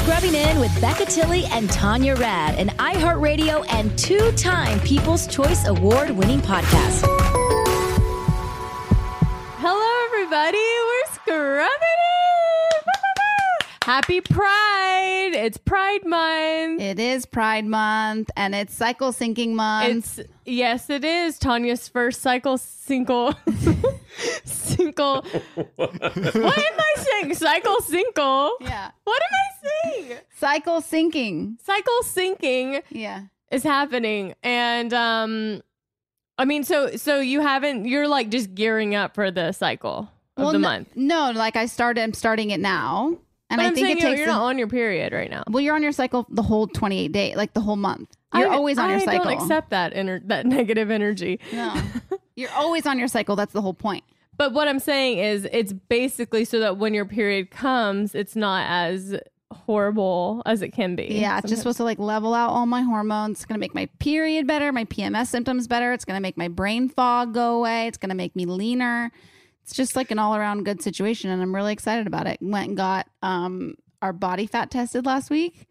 Scrubbing in with Becca Tilley and Tanya Rad, an iHeartRadio and two time People's Choice Award winning podcast. Hello, everybody. We're scrubbing. Happy Pride. It's Pride Month. It is Pride Month and it's cycle syncing month. It's yes, it is Tanya's first cycle single single. what am I saying? Cycle single. yeah. What am I saying? Cycle syncing. Cycle syncing Yeah. is happening, and um, I mean, so so you haven't. You're like just gearing up for the cycle of the n- month. No, like I started, I'm starting it now. And But I I'm think it you're, takes. you're a- not on your period right now. well, you're on your cycle the whole 28 day, like the whole month. You're I- always on your cycle. I don't accept that ener- that negative energy. No. you're always on your cycle. That's the whole point. But what I'm saying is, it's basically so that when your period comes, it's not as horrible as it can be. Yeah, it's just supposed to like level out all my hormones. It's gonna make my period better, my PMS symptoms better. It's gonna make my brain fog go away. It's gonna make me leaner. It's just like an all around good situation, and I'm really excited about it. Went and got um our body fat tested last week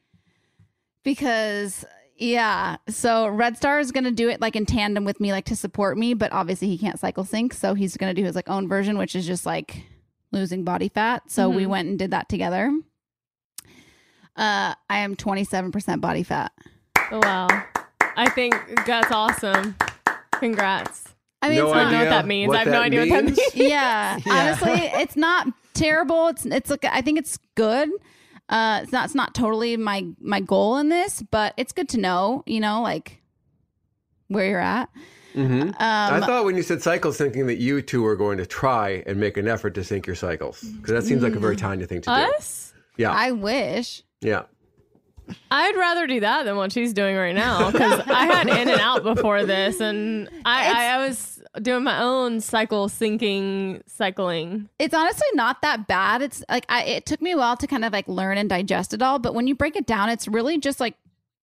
because yeah, so Red Star is gonna do it like in tandem with me, like to support me, but obviously he can't cycle sync, so he's gonna do his like own version, which is just like losing body fat. So we Mhm. went and did that together. Uh, I am 27% body fat. Oh, wow. I think that's awesome. Congrats. I mean, No it's I don't not, know what that means. what I have no that idea what that means. means. yeah, honestly, it's not terrible. It's it's like I think it's good. Uh, it's not it's not totally my my goal in this, but it's good to know. You know, like where you're at. Mm-hmm. Um, I thought when you said cycles, thinking that you two were going to try and make an effort to sync your cycles because that seems like a very Tanya thing to do. Us? Yeah, I wish. yeah. I'd rather do that than what she's doing right now because I had in and out before this, and I, I, I was doing my own cycle syncing, cycling. It's honestly not that bad. It's like I, it took me a while to kind of like learn and digest it all, but when you break it down, it's really just like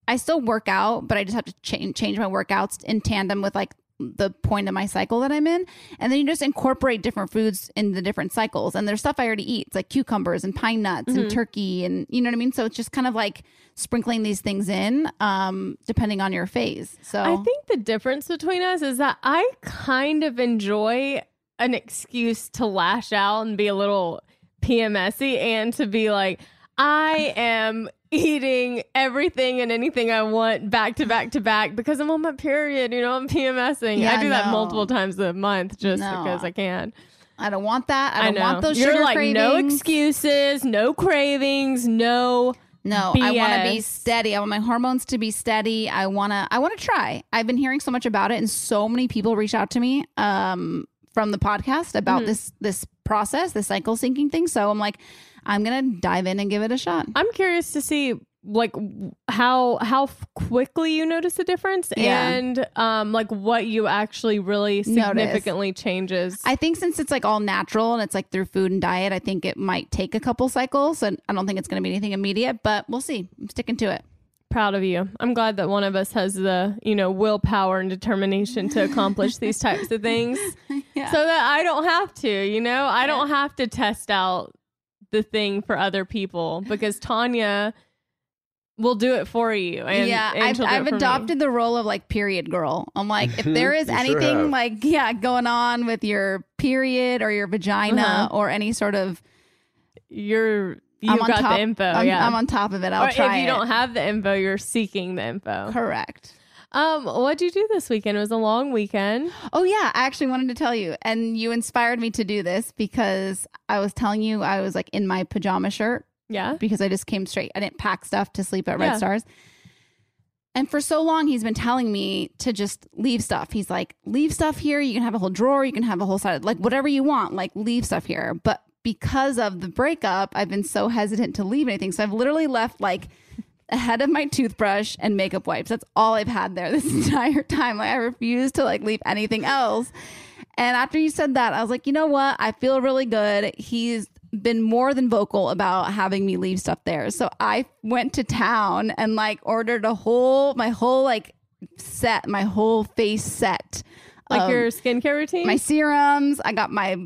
I still work out, but I just have to change change my workouts in tandem with like the point of my cycle that I'm in. And then you just incorporate different foods in the different cycles. And there's stuff I already eat. It's like cucumbers and pine nuts Mm-hmm. and turkey and you know what I mean? So it's just kind of like sprinkling these things in, um, depending on your phase. So I think the difference between us is that I kind of enjoy an excuse to lash out and be a little PMSy and to be like, I am eating everything and anything I want back to back to back because I'm on my period. You know, I'm PMSing. Yeah, I do that multiple times a month just No. because I can. I don't want that. I don't want those You're sugar like cravings. no excuses, no cravings, no. No, I want to be steady. I want my hormones to be steady. I want to I want to try. I've been hearing so much about it and so many people reach out to me um from the podcast about Mm-hmm. this this process, the cycle syncing thing. So I'm like I'm going to dive in and give it a shot. I'm curious to see like how how quickly you notice a difference Yeah. and um like what you actually really significantly changes. I think since it's like all natural and it's like through food and diet, I think it might take a couple cycles and I don't think it's going to be anything immediate, but we'll see. I'm sticking to it. proud of you. I'm glad that one of us has the, you know, willpower and determination to accomplish these types of things Yeah. so that I don't have to, you know, I don't have to test out the thing for other people because Tanya will do it for you. And, yeah, and I've, I've it for me. adopted the role of like period girl. I'm like, if there is You sure anything like, yeah, going on with your period or your vagina Uh-huh. or any sort of, You're I'm you've on got top, the info. I'm, yeah. I'm on top of it. I'll or try if you it. don't have the info, you're seeking the info. Correct. Um, what'd you do this weekend? It was a long weekend. Oh yeah, I actually wanted to tell you, and you inspired me to do this because I was telling you I was like in my pajama shirt Yeah. because I just came straight. I didn't pack stuff to sleep at Red Yeah. Stars. And for so long, he's been telling me to just leave stuff. He's like, leave stuff here. You can have a whole drawer. You can have a whole side, like whatever you want, like leave stuff here. But because of the breakup, I've been so hesitant to leave anything. So I've literally left like a head of my toothbrush and makeup wipes. That's all I've had there this entire time. Like I refuse to like leave anything else. And after you said that, I was like, you know what? I feel really good. He's been more than vocal about having me leave stuff there. So I went to town and like ordered a whole, my whole like set, my whole face set. Like your skincare routine? my serums. I got my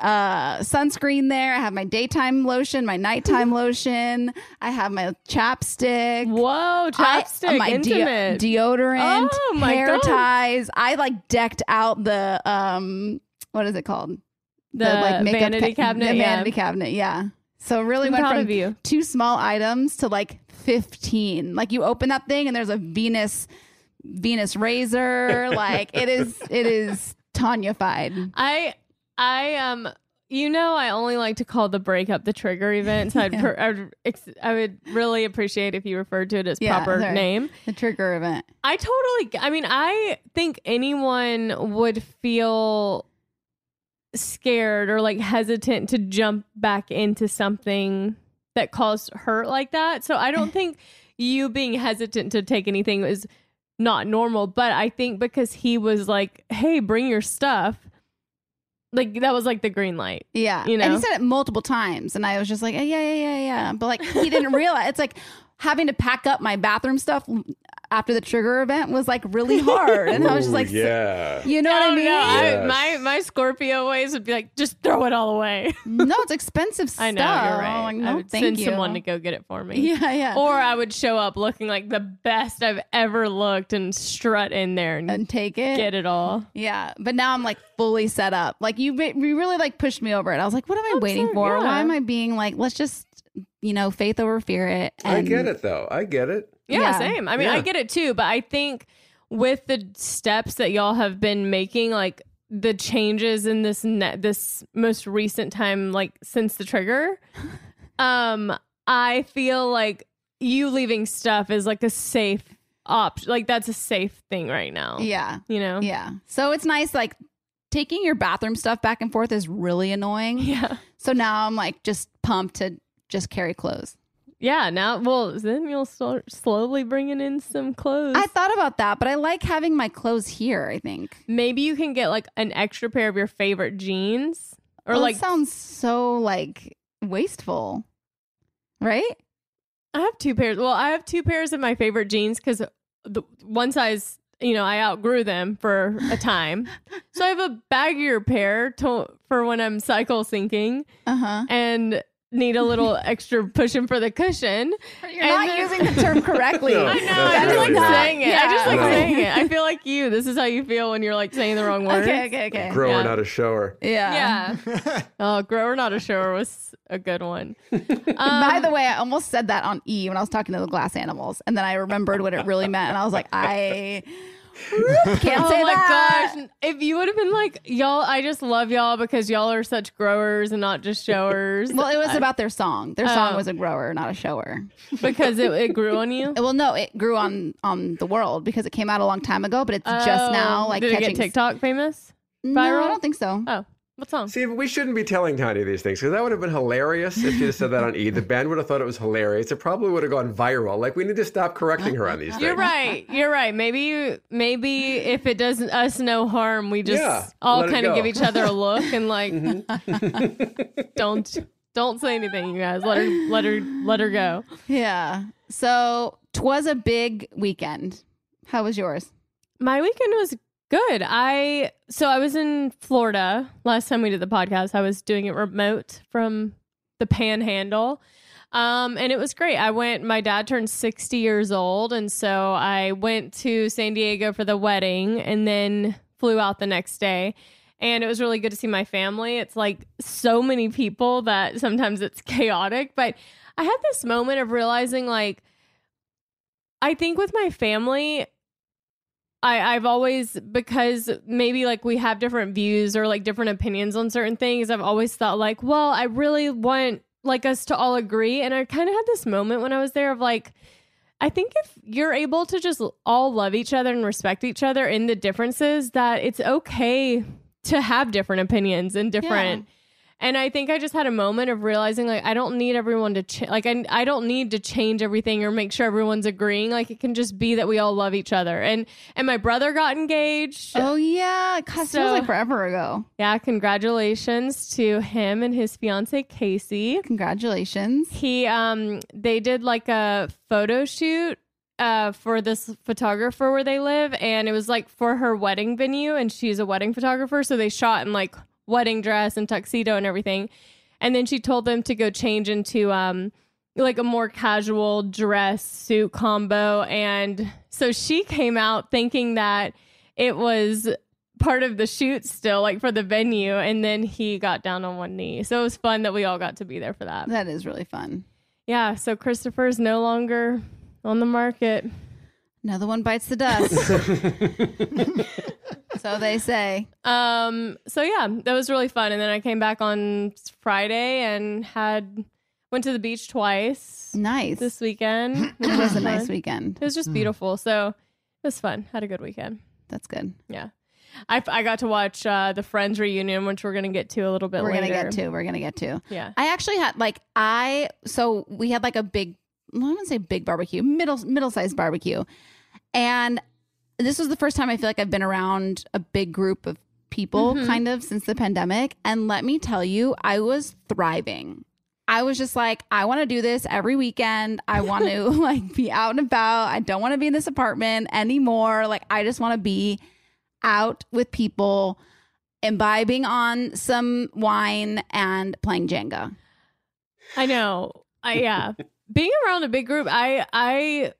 uh sunscreen there. I have my daytime lotion, my nighttime lotion. I have my chapstick. Whoa, chapstick, I, my de- deodorant, Oh, my hair God. ties. I like decked out the um what is it called? The like vanity cabinet, The yeah. vanity cabinet, yeah. So really I'm went proud from of you. two small items to like 15. Like you open that thing and there's a Venus Venus razor. like it is it is Tanya-fied. I I um you know I only like to call the breakup the trigger event. So I'd, per, I'd ex- I would really appreciate if you referred to it as Yeah, proper sorry. name. The trigger event. I totally I mean I think anyone would feel scared or like hesitant to jump back into something that caused hurt like that. So I don't think you being hesitant to take anything is not normal, but I think because he was like, "Hey, bring your stuff." Like that was like the green light. Yeah. You know? And he said it multiple times. And I was just like, yeah, yeah, yeah, yeah. But like, he didn't realize it's like having to pack up my bathroom stuff after the trigger event was like really hard. And I was just like, so- yeah. you know what I Oh, mean? no, I- my my Scorpio ways would be like, just throw it all away. no, it's expensive stuff. I know you're right. I'm like, I would thank send you. someone to go get it for me. Yeah, yeah. Or I would show up looking like the best I've ever looked and strut in there and, and take it. get it all. Yeah, but now I'm like fully set up. Like you, you really like pushed me over it. I was like, what am I I'm waiting sorry, for? yeah. Why am I being like, let's just, you know, faith over fear it? I get it though. I get it. Yeah, Yeah. same. I mean, I get it too, but I think with the steps that y'all have been making, like the changes in this ne- this most recent time, like since the trigger, um, I feel like you leaving stuff is like a safe option. Like that's a safe thing right now. Yeah, You know. yeah. So it's nice. Like taking your bathroom stuff back and forth is really annoying. Yeah. So now I'm like just pumped to just carry clothes. Yeah. Now, well, then you'll start slowly bringing in some clothes. I thought about that, but I like having my clothes here. I think. Maybe you can get like an extra pair of your favorite jeans, or that like sounds so like wasteful, right? I have two pairs. Well, I have two pairs of my favorite jeans because the one size you know, I outgrew them for a time. so I have a baggier pair to, for when I'm cycle syncing Uh huh. and need a little extra pushing for the cushion. You're not then- using the term correctly. No, I know. I just really like not. saying it. I just like No. saying it. I feel like you. This is how you feel when you're like saying the wrong words. Okay, okay, okay. Grower, Yeah. not a shower. Yeah. Yeah. oh, grower not a shower was a good one. By Um, the way, I almost said that on E when I was talking to the glass animals, and then I remembered what it really meant, and I was like, I can't say Oh say my that. gosh. If you would have been like, y'all, I just love y'all because y'all are such growers and not just showers. Well, it was about their song. Their song Oh. was a oh. grower, not a shower. because it, it grew on you. Well, no, it grew on on the world because it came out a long time ago, but it's just Oh, now like did catching it get TikTok famous? No. I don't think so. Oh, what song? See, we shouldn't be telling Tanya these things because that would have been hilarious if she just said that on E. The band would have thought it was hilarious. It probably would have gone viral. Like we need to stop correcting her on these things. You're right. You're right. Maybe maybe if it does us no harm, we just Yeah, all kind of give each other a look and like mm-hmm. don't don't say anything, you guys. Let her let her let her go. Yeah. So twas a big weekend. How was yours? My weekend was good. I so I was in Florida last time we did the podcast. I was doing it remote from the Panhandle. Um, and it was great. I went, my dad turned 60 years old. And so I went to San Diego for the wedding and then flew out the next day. And it was really good to see my family. It's like so many people that sometimes it's chaotic. But I had this moment of realizing, like, I think with my family, I, I've always because maybe like we have different views or like different opinions on certain things. I've always thought like, well, I really want like us to all agree. And I kind of had this moment when I was there of like, I think if you're able to just all love each other and respect each other in the differences, that it's okay to have different opinions and different. And I think I just had a moment of realizing like I don't need everyone to ch- like I I don't need to change everything or make sure everyone's agreeing. Like it can just be that we all love each other. And and my brother got engaged. Oh yeah, So- was like forever ago. Yeah, congratulations to him and his fiance Casey. Congratulations. He um they did like a photo shoot uh for this photographer where they live and it was like for her wedding venue and she's a wedding photographer so they shot in like wedding dress and tuxedo and everything. And then she told them to go change into um like a more casual dress suit combo and so she came out thinking that it was part of the shoot still like for the venue and then he got down on one knee. So it was fun that we all got to be there for that. That is really fun. Yeah, so Christopher's no longer on the market. Another one bites the dust. so they say. Um, so yeah, that was really fun. And then I came back on Friday and had went to the beach twice Nice. this weekend. it was a nice weekend. It was just beautiful. So it was fun. Had a good weekend. That's good. Yeah. I, I got to watch uh, the Friends reunion, which we're going to get to a little bit We're later. gonna get to. We're gonna get to. Yeah. I actually had like I so we had like a big well, I wouldn't say big barbecue, middle middle sized barbecue. And this was the first time I feel like I've been around a big group of people Mm-hmm. kind of since the pandemic. And let me tell you, I was thriving. I was just like, I want to do this every weekend. I want to like be out and about. I don't want to be in this apartment anymore. Like I just want to be out with people, imbibing on some wine and playing Jenga. I know. I yeah. being around a big group, I I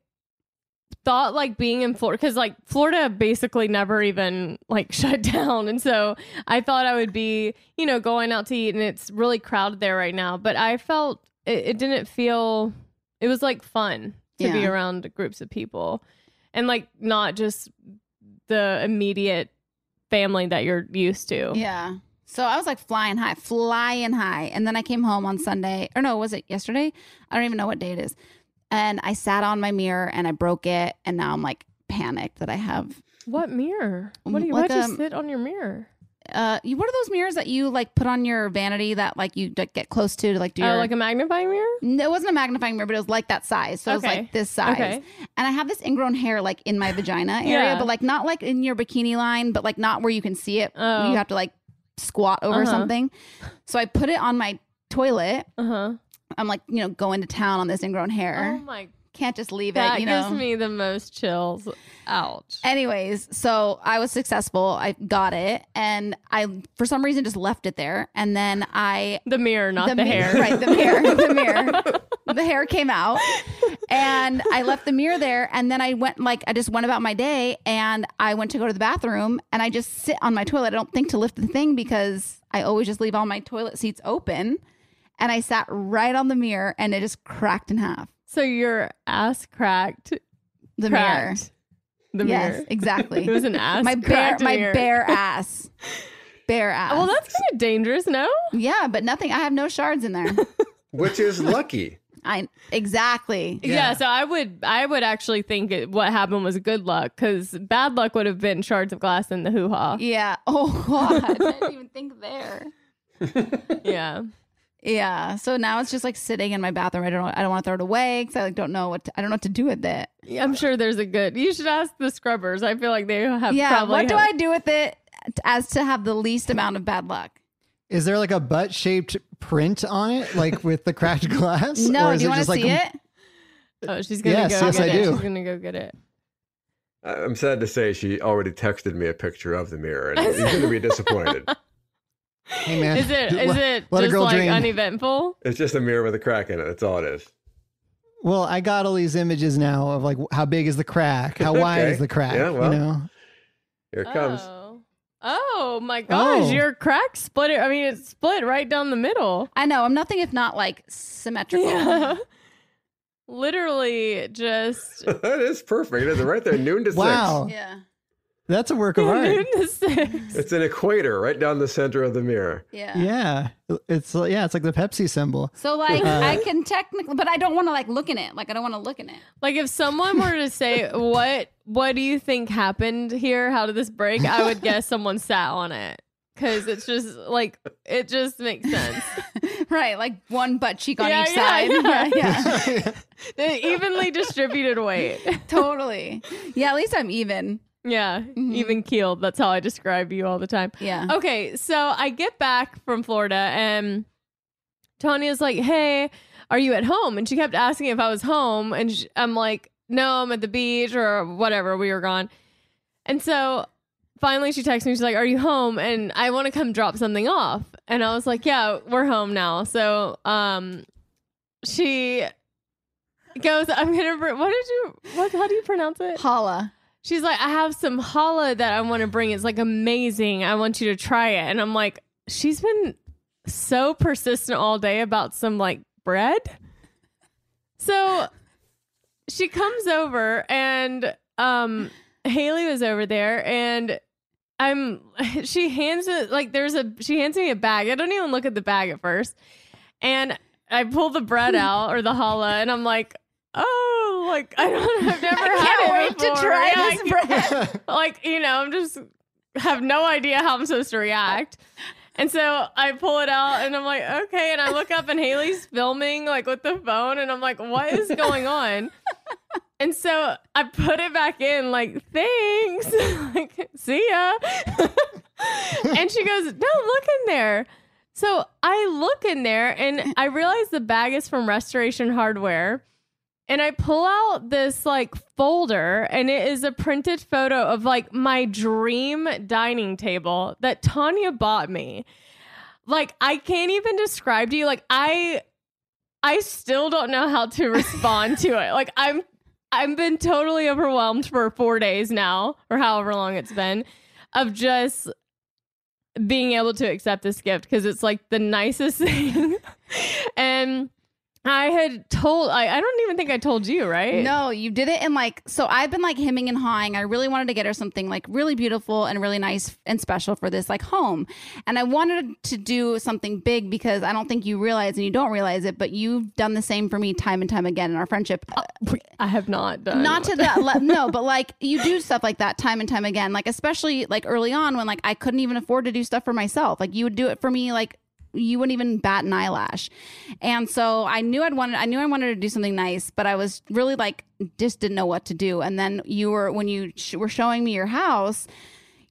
thought like being in Florida because like Florida basically never even like shut down, and so I thought I would be you know going out to eat, and it's really crowded there right now. But I felt it, it didn't feel. It was like fun to be around groups of people, and like not just the immediate family that you're used to. Yeah. So I was like flying high, flying high. And then I came home on Sunday, or no, was it yesterday? I don't even know what day it is. And I sat on my mirror and I broke it. And now I'm like panicked that I have. What mirror? What do you? Like, why'd you sit on your mirror? Uh, you what are those mirrors that you like put on your vanity that like you like, get close to to like do Oh, your like a magnifying mirror? No, it wasn't a magnifying mirror, but it was like that size. So it was like this size. Okay. And I have this ingrown hair like in my vagina area, Yeah. but like not like in your bikini line, but like not where you can see it. Oh. You have to like squat over Uh-huh. something. So I put it on my toilet. Uh huh. I'm like, you know, going to town on this ingrown hair. Oh my Can't just leave That it, you know. gives me the most chills. Ouch. Anyways, so I was successful. I got it, and I for some reason just left it there, and then I The mirror, not the, mi- hair. right? The mirror, the mirror, the hair came out, and I left the mirror there, and then I went like I just went about my day, and I went to go to the bathroom, and I just sit on my toilet. I don't think to lift the thing because I always just leave all my toilet seats open, and I sat right on the mirror, and it just cracked in half. So your ass cracked. The mirror. Cracked. The yes, mirror. exactly. It was an ass. my bare cracked my mirror. bare ass bare ass Well, that's kind of dangerous, no? yeah but nothing i have no shards in there Which is lucky. i exactly Yeah. so I would, I would actually think it, what happened was good luck because bad luck would have been shards of glass in the hoo ha. yeah oh god i didn't even think there Yeah. Yeah so now it's just like sitting in my bathroom i don't i don't want to throw it away because i like don't know what to, i don't know what to do with it Yeah, I'm sure there's a good. You should ask the scrubbers. I feel like they have. yeah probably what do i do with it as to have the least amount of bad luck Is there like a butt shaped print on it, like with the cracked glass? no Or is do you want to just like see a- it Oh, she's gonna Yes, go yes, get I it. do. She's gonna go get it. I- I'm sad to say she already texted me a picture of the mirror, and you're going to be disappointed. Hey man, Is it? let- Is it let just girl like dream. uneventful? It's just a mirror with a crack in it. That's all it is. Well, I got all these images now of like how big is the crack, how wide is the crack. Yeah, well. you know, Here it comes. Oh. Oh my gosh, Oh. your crack split it. I mean, it's split right down the middle. i know i'm nothing if not like symmetrical Yeah. Literally just that is perfect. It is right there, noon to wow, yeah that's a work of art. noon to six. six. It's an equator right down the center of the mirror. yeah Yeah, it's yeah, it's like the Pepsi symbol. So like uh, I can technically, but I don't want to like look in it. Like I don't want to look in it. Like if someone were to say, "What what do you think happened here? How did this break?" I would guess someone sat on it because it's just like it just makes sense. right, like one butt cheek on Yeah, each yeah, side. yeah. Yeah, yeah. The evenly distributed weight. totally. Yeah, at least I'm even. Yeah, even keeled. That's how I describe you all the time. Yeah. Okay, so I get back from Florida and Tanya's like, "Hey, are you at home?" And she kept asking if I was home, and sh I'm like, "No, I'm at the beach or whatever. We were gone." And so finally, she texts me. She's like, "Are you home?" And I want to come drop something off, and I was like, "Yeah, we're home now." So, um, she goes, "I'm gonna. What did you? What? How do you pronounce it?" Challah. She's like, I have some challah that I want to bring. It's like amazing. I want you to try it. And I'm like, she's been so persistent all day about some like bread. So she comes over and um Haley was over there and I'm she hands it like there's a she hands me a bag. I don't even look at the bag at first. And I pull the bread out or the challah and I'm like, oh, like I don't I've never I had can't it wait to before. try Yeah, this bread. like you know i'm just have no idea how i'm supposed to react. And so i pull it out and i'm like okay. And i look up and haley's filming like with the phone and i'm like what is going on? And so i put it back in like thanks. Like see ya. And she goes no look in there. So i look in there and i realize the bag is from restoration hardware and I pull out this like folder, and it is a printed photo of like my dream dining table that Tanya bought me. Like, I can't even describe to you. Like, I, I still don't know how to respond to it. Like, I'm, I've been totally overwhelmed for four days now, or however long it's been, of just being able to accept this gift because it's like the nicest thing. and I had told I, I don't even think I told you, right? No, you did it in like so I've been like hemming and hawing. I really wanted to get her something like really beautiful and really nice and special for this like home. And I wanted to do something big because I don't think you realize and you don't realize it, but you've done the same for me time and time again in our friendship. Uh, I have not done not to that le- no but like you do stuff like that time and time again like especially like early on when like i couldn't even afford to do stuff for myself like you would do it for me like you wouldn't even bat an eyelash and so i knew i'd wanted i knew i wanted to do something nice but i was really like just didn't know what to do and then you were when you sh- were showing me your house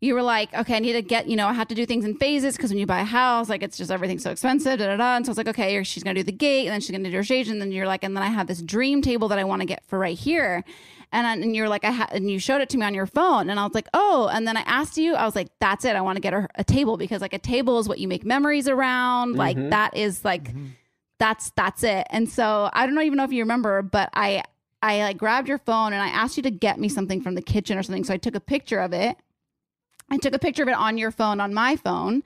you were like, okay, I need to get, you know, I have to do things in phases because when you buy a house, like it's just everything's so expensive, da da da. And so I was like, okay, she's gonna do the gate, and then she's gonna do her stage, and then you're like, and then I have this dream table that I want to get for right here. And, I, and you're like, I ha- and you showed it to me on your phone, and I was like, oh. And then I asked you, I was like, that's it. I want to get her a table because like a table is what you make memories around. Like that is like, that's that's it. And so I don't even know if you remember, but I I like grabbed your phone and I asked you to get me something from the kitchen or something. So I took a picture of it. I took a picture of it on your phone on my phone.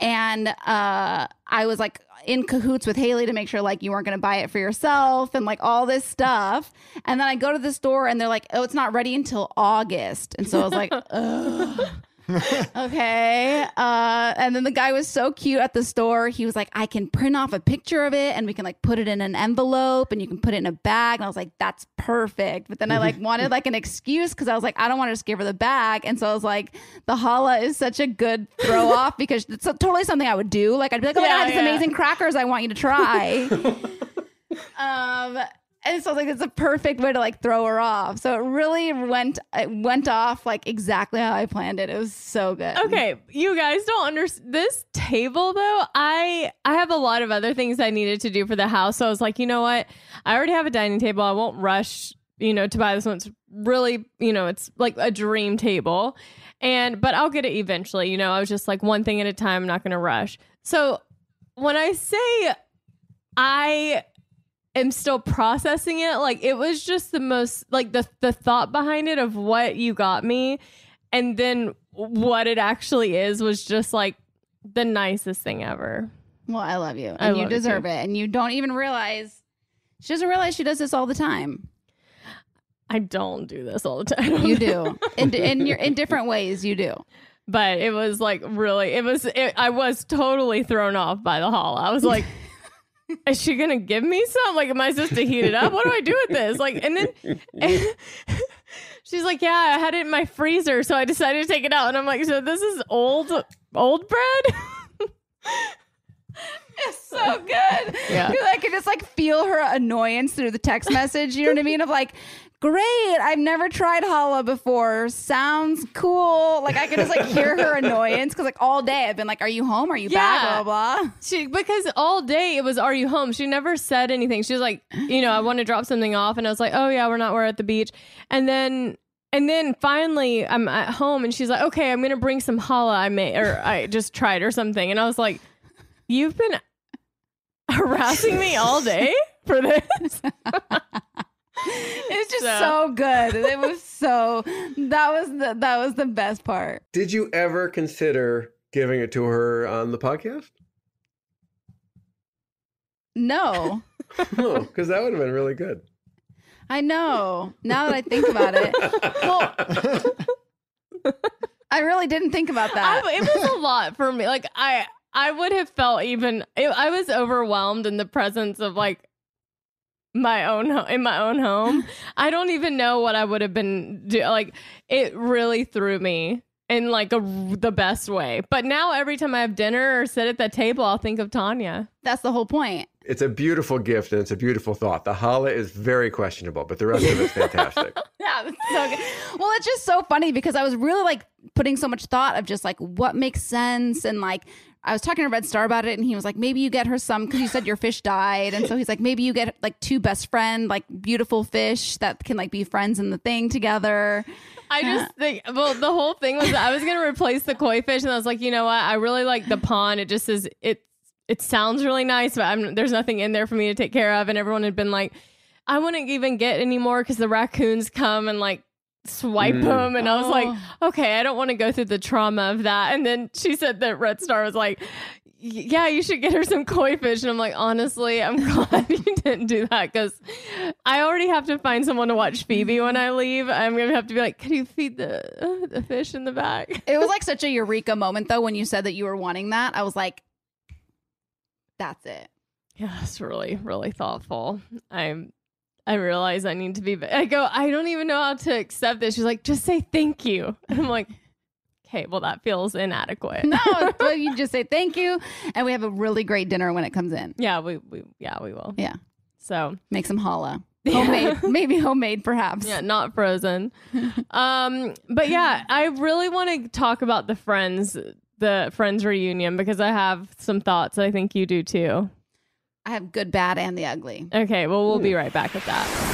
And uh, I was like in cahoots with Haley to make sure like you weren't going to buy it for yourself and like all this stuff. And then I go to the store and they're like, "Oh, it's not ready until August." And so I was like, Ugh. okay. Uh, and then the guy was so cute at the store. He was like, I can print off a picture of it and we can like put it in an envelope and you can put it in a bag. And I was like, that's perfect. But then I like wanted like an excuse because I was like, I don't want to just give her the bag. And so I was like, the challah is such a good throw off because it's totally something I would do. Like I'd be like, oh my Yeah, God, these amazing crackers I want you to try. um and so like it's a perfect way to like throw her off. So it really went it went off like exactly how I planned it. It was so good. Okay, you guys don't understand this table though. I I have a lot of other things I needed to do for the house. So I was like, you know what? I already have a dining table. I won't rush, you know, to buy this one. It's really, you know, it's like a dream table. And but I'll get it eventually. You know, I was just like one thing at a time, I'm not gonna rush. So when I say I am still processing it, like it was just the most like the the thought behind it of what you got me and then what it actually is was just like the nicest thing ever. Well, I love you. And you love you deserve too. it. And you don't even realize she doesn't realize she does this all the time. I don't do this all the time. You do. in in your in different ways you do. but it was like really it was it, I was totally thrown off by the haul. I was like is she gonna give me some? Like, am I supposed to heat it up? What do I do with this? Like, and then she's like, "Yeah, I had it in my freezer, so I decided to take it out." And I'm like, "So this is old, old bread?" It's so good. Yeah. I could just like feel her annoyance through the text message. You know what I mean? Of like, great. I've never tried challah before. Sounds cool. Like I could just like hear her annoyance because like all day I've been like, are you home? Are you back? Yeah. Blah blah. She because all day it was, "Are you home?" She never said anything. She was like, you know, I want to drop something off, and I was like, "Oh yeah, we're not. We're at the beach." And then and then finally, I'm at home, and she's like, "Okay, I'm gonna bring some challah I made or I just tried or something." And I was like, "You've been harassing me all day for this." It's just So- so good. It was so that was the that was the best part. Did you ever consider giving it to her on the podcast? No. Oh, because that would have been really good. I know. Now that I think about it. Well, I really didn't think about that. I, it was a lot for me. Like I, I would have felt even. I was overwhelmed in the presence of like my own ho- in my own home. I don't even know what I would have been do. Like it really threw me in like a the best way. But now every time I have dinner or sit at that table, I'll think of Tanya. That's the whole point. It's a beautiful gift and it's a beautiful thought. The challah is very questionable, but the rest of it's fantastic. Yeah, that's so good. Well, it's just so funny because I was really like putting so much thought of just like what makes sense and like I was talking to Red Star about it and he was like maybe you get her some because you said your fish died and so he's like maybe you get like two best friend like beautiful fish that can like be friends in the thing together. I just uh-huh. think, well, the whole thing was I was going to replace the koi fish, and I was like, you know what? I really like the pond. It just is, it, it sounds really nice, but I'm, there's nothing in there for me to take care of. And everyone had been like, I wouldn't even get any more because the raccoons come and like swipe them. And I was like, okay, I don't want to go through the trauma of that. And then she said that Red Star was like, yeah, you should get her some koi fish. And I'm like, honestly, I'm glad you didn't do that because I already have to find someone to watch Phoebe when I leave. I'm going to have to be like, could you feed the, uh, the fish in the back? It was like such a eureka moment though when you said that you were wanting that. I was like that's it. Yeah, it's really, really thoughtful. I'm, I realize I need to be, I go, I don't even know how to accept this. She's like, just say thank you. And I'm like, okay, well, that feels inadequate. No, well, you just say thank you and we have a really great dinner when it comes in. Yeah, we, we, yeah, we will. Yeah. So Make some challah. Homemade, maybe homemade, perhaps. Yeah, not frozen. um, but yeah, I really want to talk about the friends, the friends reunion because I have some thoughts. I think you do too. I have good, bad, and the ugly. Okay, well, we'll be hmm. right back with that.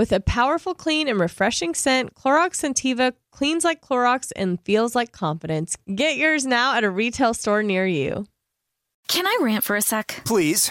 With a powerful, clean, and refreshing scent, Clorox Scentiva cleans like Clorox and feels like confidence. Get yours now at a retail store near you. Can I rant for a sec? Please.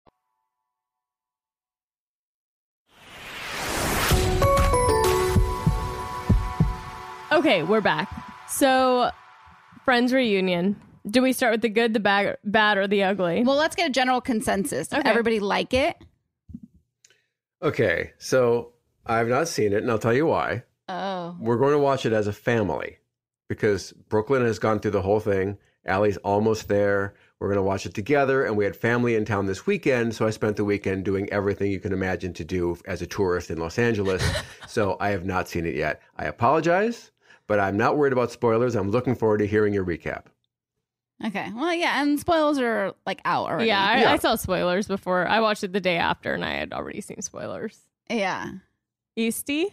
Okay, we're back. So, friends reunion. Do we start with the good, the bad, bad or the ugly? Well, let's get a general consensus. Did Okay. everybody like it? Okay, so I've not seen it, and I'll tell you why. Oh. We're going to watch it as a family because Brooklyn has gone through the whole thing. Allie's almost there. We're going to watch it together, and we had family in town this weekend, so I spent the weekend doing everything you can imagine to do as a tourist in Los Angeles. so I have not seen it yet. I apologize, but I'm not worried about spoilers. I'm looking forward to hearing your recap. Okay. Well, yeah, and spoilers are like out already. yeah, I, Yeah. I saw spoilers before. I watched it the day after, and I had already seen spoilers. Yeah. Easty,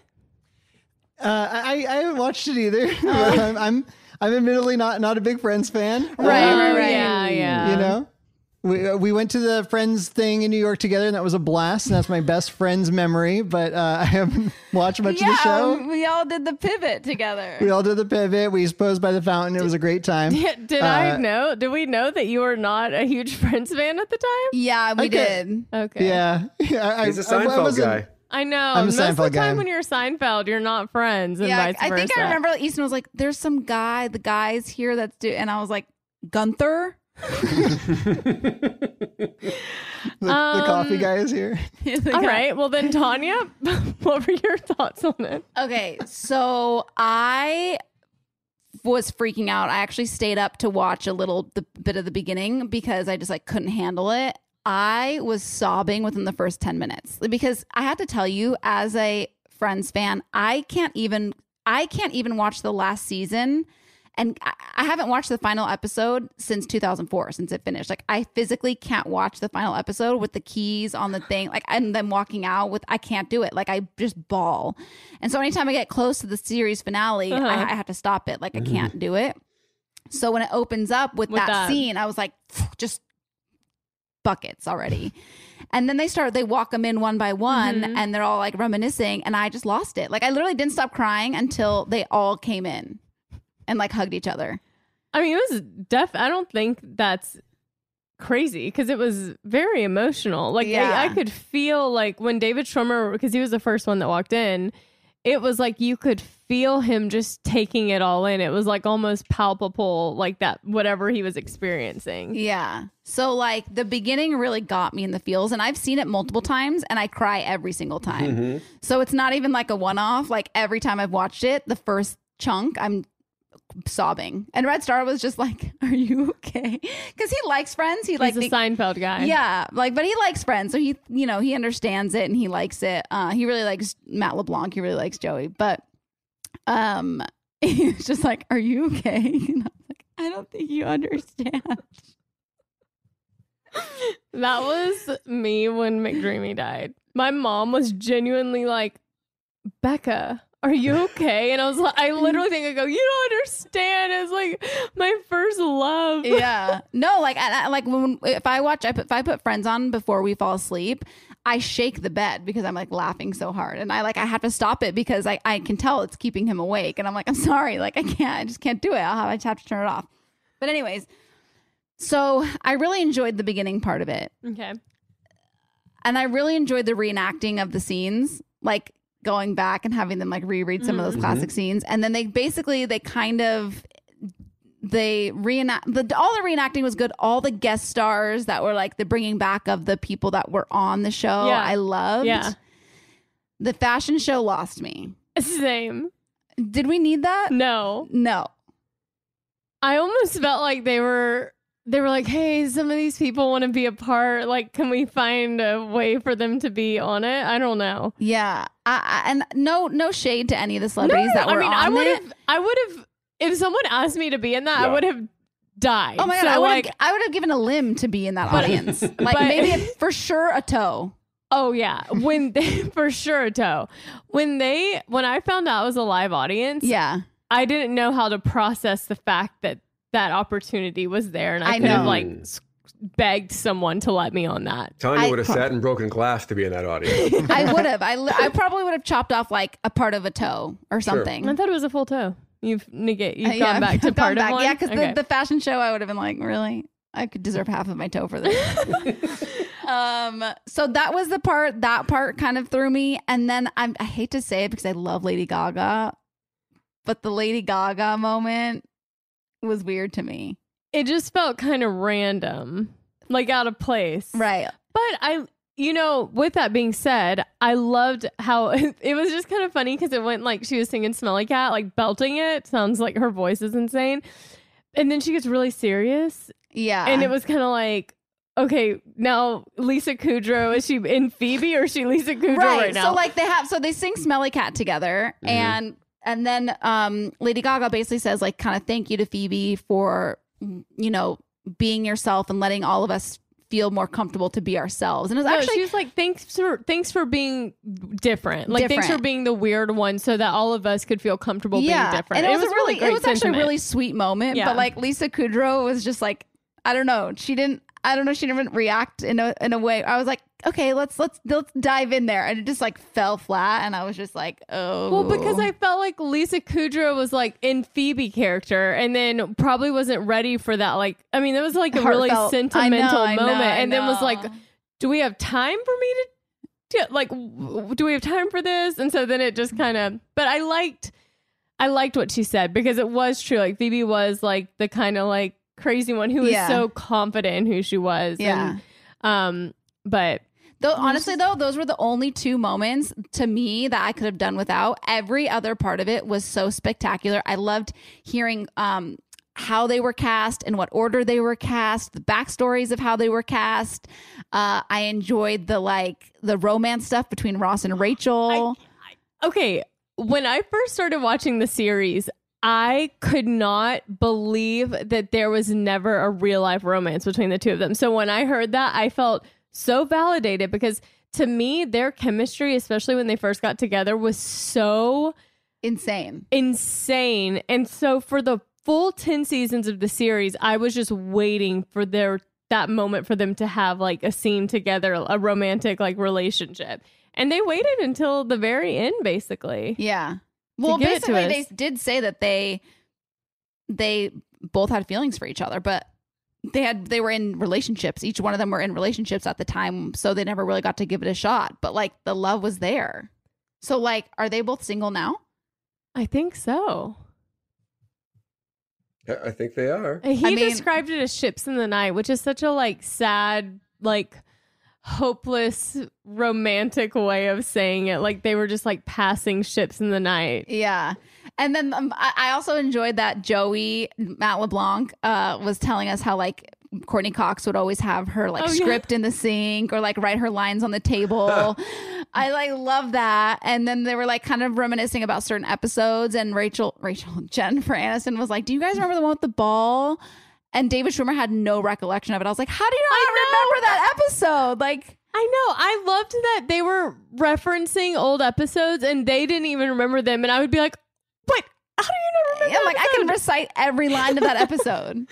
Uh, I I haven't watched it either. I'm, I'm I'm admittedly not not a big Friends fan. Right, Uh, right, right. Yeah, yeah. You know, We, uh, we went to the Friends thing in New York together, and that was a blast. And that's my best Friends memory. But uh, I haven't watched much of the show. we all did the pivot together. We all did the pivot. We posed by the fountain. It was a great time. Did I Uh, know? Did we know that you were not a huge Friends fan at the time? yeah, we Okay. did. Okay. Yeah, yeah. I, He's a I- I Seinfeld wasn't- guy. I know. I'm a Most of the time guy. when you're Seinfeld, you're not friends, and Yeah, vice I versa. think I remember Easton was like, "There's some guy, the guys here that's do," and I was like, "Gunther." The, the coffee Um, guy is here. The All guy- right. Well, then, Tanya, what were your thoughts on it? Okay, so I was freaking out. I actually stayed up to watch a little the, bit of the beginning because I just like couldn't handle it. I was sobbing within the first 10 minutes because I had to tell you as a Friends fan, I can't even I can't even watch the last season and I, I haven't watched the final episode since 2004 since it finished. Like I physically can't watch the final episode with the keys on the thing like and then walking out with I can't do it. Like I just bawl. And so anytime I get close to the series finale, Uh-huh. I, I have to stop it. Like I can't do it. So when it opens up with, With that, that. scene, I was like, just buckets already. And then they start, they walk them in one by one Mhm. and they're all like reminiscing. And I just lost it. Like I literally didn't stop crying until they all came in and like hugged each other. I mean, it was def. I don't think that's crazy because it was very emotional. Like Yeah. I, I could feel like when David Schwimmer, because he was the first one that walked in, it was like you could feel him just taking it all in. It was like almost palpable, like that whatever he was experiencing. Yeah. So like the beginning really got me in the feels and I've seen it multiple times and I cry every single time. Mm-hmm. So it's not even like a one off. Like every time I've watched it, the first chunk, I'm sobbing. And Red Star was just like, Are you okay? Because he likes friends. He likes the- Seinfeld guy. Yeah, like, but he likes Friends, so he, you know, he understands it and he likes it. Uh, he really likes Matt LeBlanc. He really likes Joey, but um, he's just like, "Are you okay?" And I was like, "I don't think you understand." That was me when McDreamy died. My mom was genuinely like, Becca, are you okay? And I was like, I literally think I go, you don't understand. It's like my first love. yeah, no, like, I, I- like when if I watch, I put, if I put Friends on before we fall asleep. I shake the bed because I'm like laughing so hard, and I like I have to stop it because I, I can tell it's keeping him awake, and I'm like I'm sorry, like I can't, I just can't do it. I'll have, I just have to turn it off. But anyways, so I really enjoyed the beginning part of it. Okay. and I really enjoyed the reenacting of the scenes, like going back and having them like reread some of those mm-hmm. classic mm-hmm. scenes, and then they basically they kind of they reenact the all the reenacting was good. All the guest stars that were like the bringing back of the people that were on the show, Yeah. I loved. Yeah. the fashion show lost me. Same. Did we need that? No. No. I almost felt like they were they were like, hey, some of these people want to be a part. Like, can we find a way for them to be on it? I don't know. Yeah, I, I, and no no shade to any of the celebrities that I were mean, on I would have I would have if someone asked me to be in that, I would have died. Oh my god! So, I would like, have I would have given a limb to be in that But- audience. Like but- maybe a, for sure a toe. Oh yeah, when they for sure, a Toe. When they when I found out it was a live audience, Yeah, I didn't know how to process the fact that that opportunity was there, and I, I could have know. like begged someone to let me on that. Tanya would have sat in broken glass to be in that audience. I would have. I li- I probably would have chopped off like a part of a toe or something. I thought it was a full toe. You've negate. You've Uh, gone yeah, back to I've part back. of one. Yeah, because Okay. the, the fashion show, I would have been like, really, I could deserve half of my toe for this. um, so that was the part. That part kind of threw me, and then I'm, I hate to say it because I love Lady Gaga, but the Lady Gaga moment was weird to me. it just felt kind of random, like out of place. Right. But I, you know, with that being said, I loved how it was just kind of funny because it went like she was singing Smelly Cat, like belting it. Sounds like her voice is insane. And then she gets really serious. Yeah. And it was kind of like, okay, now Lisa Kudrow, is she in Phoebe or is she Lisa Kudrow right, now? So like they have so they sing Smelly Cat together mm-hmm. and and then um Lady Gaga basically says like kind of thank you to Phoebe for you know being yourself and letting all of us feel more comfortable to be ourselves. And it's No, actually she was like, thanks for thanks for being different. Like thanks for being the weird one, so that all of us could feel comfortable being different. And it, was, a really, great it was actually a really sweet moment. Yeah. But like Lisa Kudrow was just like, I don't know. She didn't I don't know. She didn't react in a in a way. I was like, okay, let's let's let's dive in there, and it just like fell flat, and I was just like, oh. Well, because I felt like Lisa Kudrow was like in Phoebe character, and then probably wasn't ready for that. Like, I mean, it was like a really Heartfelt. I know, sentimental I know, moment, I and then was like, do we have time for me to? to like, w- do we have time for this? And so then it just kind of. But I liked, I liked what she said because it was true. Like Phoebe was like the kind of like crazy one who was Yeah. so confident in who she was. Yeah. And, um. But Though honestly though, those were the only two moments to me that I could have done without. Every other part of it was so spectacular. I loved hearing um how they were cast and what order they were cast, the backstories of how they were cast. Uh, I enjoyed the like the romance stuff between Ross and Rachel. okay, when I first started watching the series, I could not believe that there was never a real life romance between the two of them. So when I heard that, I felt so validated because to me, their chemistry, especially when they first got together, was so Insane. insane. And so for the full 10 seasons of the series, I was just waiting for their that moment for them to have like a scene together, a romantic like relationship. And they waited until the very end basically. Yeah. Well, give it to basically, they did say that they they both had feelings for each other, but they had they were in relationships. Each one of them were in relationships at the time, so they never really got to give it a shot. But like the love was there. So like, are they both single now? I think so. I- I think they are. He I mean- described it as ships in the night, which is such a like sad, like hopeless romantic way of saying it. Like they were just like passing ships in the night. Yeah. And then um, I, also enjoyed that Joey Matt LeBlanc uh, was telling us how like Courteney Cox would always have her like Oh, yeah. script in the sink or like write her lines on the table. I like love that. And then they were like kind of reminiscing about certain episodes. And Rachel, Rachel Jennifer Aniston was like, "Do you guys remember the one with the ball?" And David Schwimmer had no recollection of it. I was like, "How do you not remember that episode?" Like. I know. I loved that they were referencing old episodes and they didn't even remember them. And I would be like, "What? How do you not remember?" I'm like I can recite every line of that episode.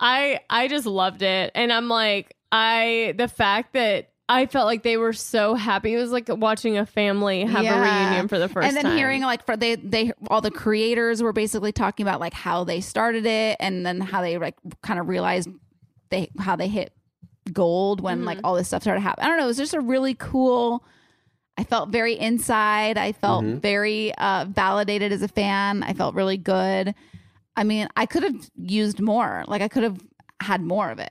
I I just loved it, and I'm like, I the fact that I felt like they were so happy. It was like watching a family have a reunion for the first time. and then time. hearing like for they they all the creators were basically talking about like how they started it and then how they like kind of realized they how they hit gold when like all this stuff started happening. I don't know. It was just a really cool. I felt very inside. I felt very uh, validated as a fan. I felt really good. I mean, I could have used more. Like I could have had more of it.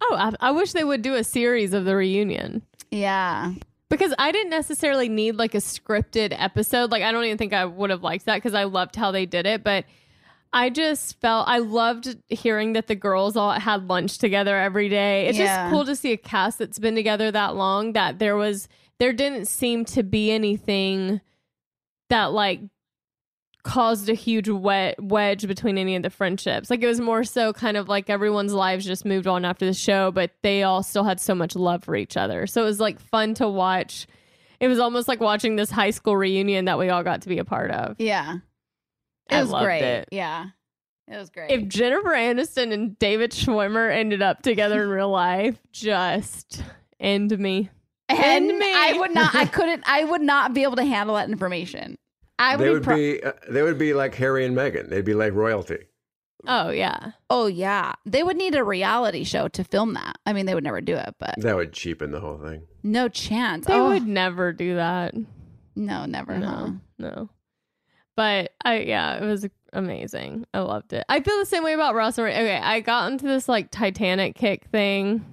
Oh, I, I wish they would do a series of the reunion. Yeah. because I didn't necessarily need like a scripted episode. Like I don't even think I would have liked that because I loved how they did it, but I just felt I loved hearing that the girls all had lunch together every day. It's Yeah. just cool to see a cast that's been together that long that there was there didn't seem to be anything that like caused a huge we- wedge between any of the friendships. Like it was more so kind of like everyone's lives just moved on after the show, but they all still had so much love for each other. So it was like fun to watch. It was almost like watching this high school reunion that we all got to be a part of. Yeah. It I was loved great. it. Yeah. It was great. If Jennifer Aniston and David Schwimmer ended up together in real life, just end me. and End me. I would not I couldn't I would not be able to handle that information. I would, They be, would pro- be uh, they would be like Harry and Meghan. They'd be like royalty. Oh yeah. Oh yeah. They would need a reality show to film that. I mean, they would never do it, but That would cheapen the whole thing. no chance. They oh, would never do that. no, never. huh? No, no. But I, yeah, it was amazing. I loved it. I feel the same way about Ross and Okay, I got into this like Titanic kick thing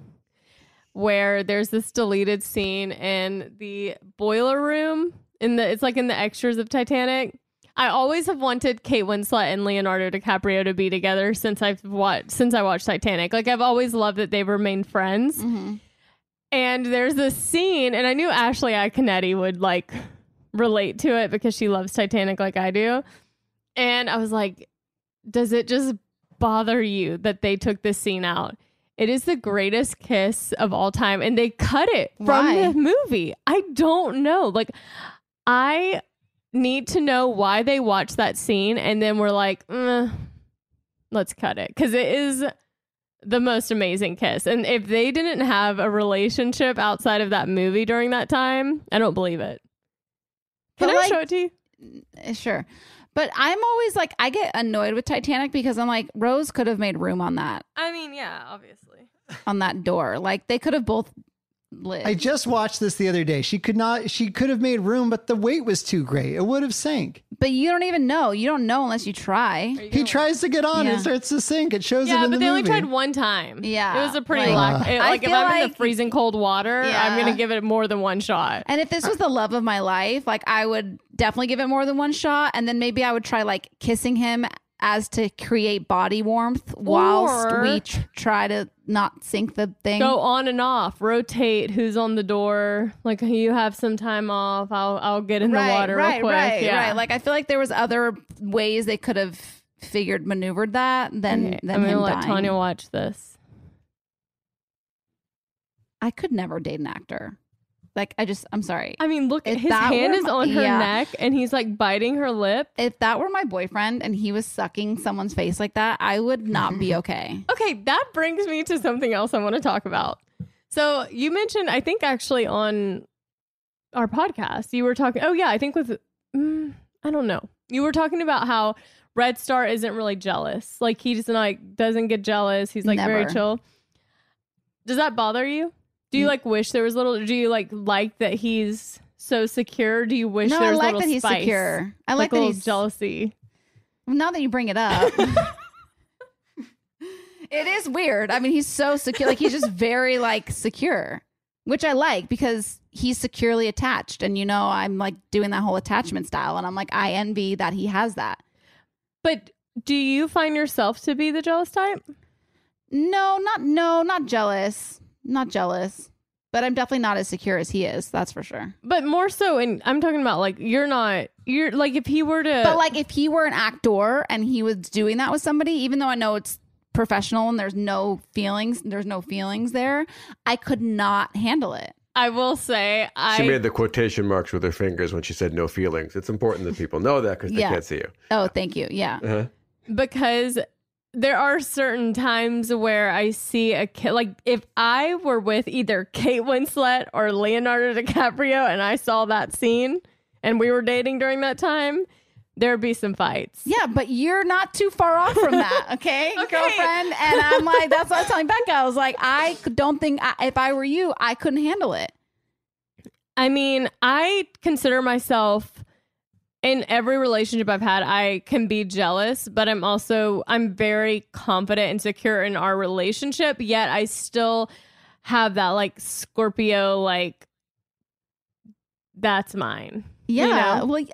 where there's this deleted scene in the boiler room in the it's like in the extras of Titanic. I always have wanted Kate Winslet and Leonardo DiCaprio to be together since I've watched since I watched Titanic. Like I've always loved that they've remained friends. Mhm. And there's this scene, and I knew Ashley Iaconetti would like relate to it because she loves Titanic like I do. And I was like, does it just bother you that they took this scene out? It is the greatest kiss of all time, and they cut it from Why? the movie. I don't know. Like, I need to know why they watched that scene and then we're like, "Mm, let's cut it because it is the most amazing kiss. And if they didn't have a relationship outside of that movie during that time, I don't believe it. Can But, I like, show it to you? Sure. But I'm always like, I get annoyed with Titanic because I'm like, Rose could have made room on that, I mean, yeah, obviously. on that door. Like they could have both lived. I just watched this the other day. She could not. She could have made room, but the weight was too great. It would have sank. but you don't even know. You don't know unless you try. He tries to get on Yeah. and starts to sink. It shows it Yeah, in but the they only tried one time. Yeah, It was a pretty like- lack. I like if I'm in the freezing cold water, I'm going to give it more than one shot. And if this was the love of my life, like I would definitely give it more than one shot. And then maybe I would try like kissing him as to create body warmth whilst Or- we tr- try to not sink the thing. Go on and off, rotate who's on the door. Like you have some time off, I'll I'll get in right, the water right, real quick. right, yeah. right. Like I feel like there was other ways they could have figured maneuvered that than Okay, than I'm gonna let dying. Tanya watch this. I could never date an actor. Like I just, I'm sorry. I mean, look, If his hand were is my- on her yeah. neck, and he's like biting her lip. if that were my boyfriend and he was sucking someone's face like that, I would not be okay. Okay, that brings me to something else I want to talk about. So you mentioned, I think actually on our podcast, you were talking. Oh yeah, I think with mm, I don't know. You were talking about how Red Star isn't really jealous. Like he just like doesn't get jealous. He's like very chill. Does that bother you? Do you mm. like wish there was little? Do you like like that he's so secure? Do you wish no, there I like little that he's spice? secure. I like, like, a that little he's jealousy. Now that you bring it up, it is weird. I mean, he's so secure. Like he's just very like secure, which I like because he's securely attached. And you know, I'm like doing that whole attachment style, and I'm like, I envy that he has that. But do you find yourself to be the jealous type? No, not no, not jealous, not jealous. But I'm definitely not as secure as he is. That's for sure. But more so, and I'm talking about like you're not. You're like if he were to. But like if he were an actor and he was doing that with somebody, even though I know it's professional and there's no feelings, there's no feelings there, I could not handle it. I will say, I She made the quotation marks with her fingers when she said no feelings. It's important that people know that because they Yeah. can't see you. Oh, thank you. Yeah. Uh-huh. because there are certain times where I see a kid. Like if I were with either Kate Winslet or Leonardo DiCaprio, and I saw that scene, and we were dating during that time, there'd be some fights. Yeah, but you're not too far off from that, okay, Okay. girlfriend? And I'm like, that's what I was telling Becca. I was like, I don't think I, if I were you, I couldn't handle it. I mean, I consider myself in every relationship I've had, I can be jealous, but I'm also I'm very confident and secure in our relationship, yet I still have that like Scorpio like that's mine. you Yeah. know? Well,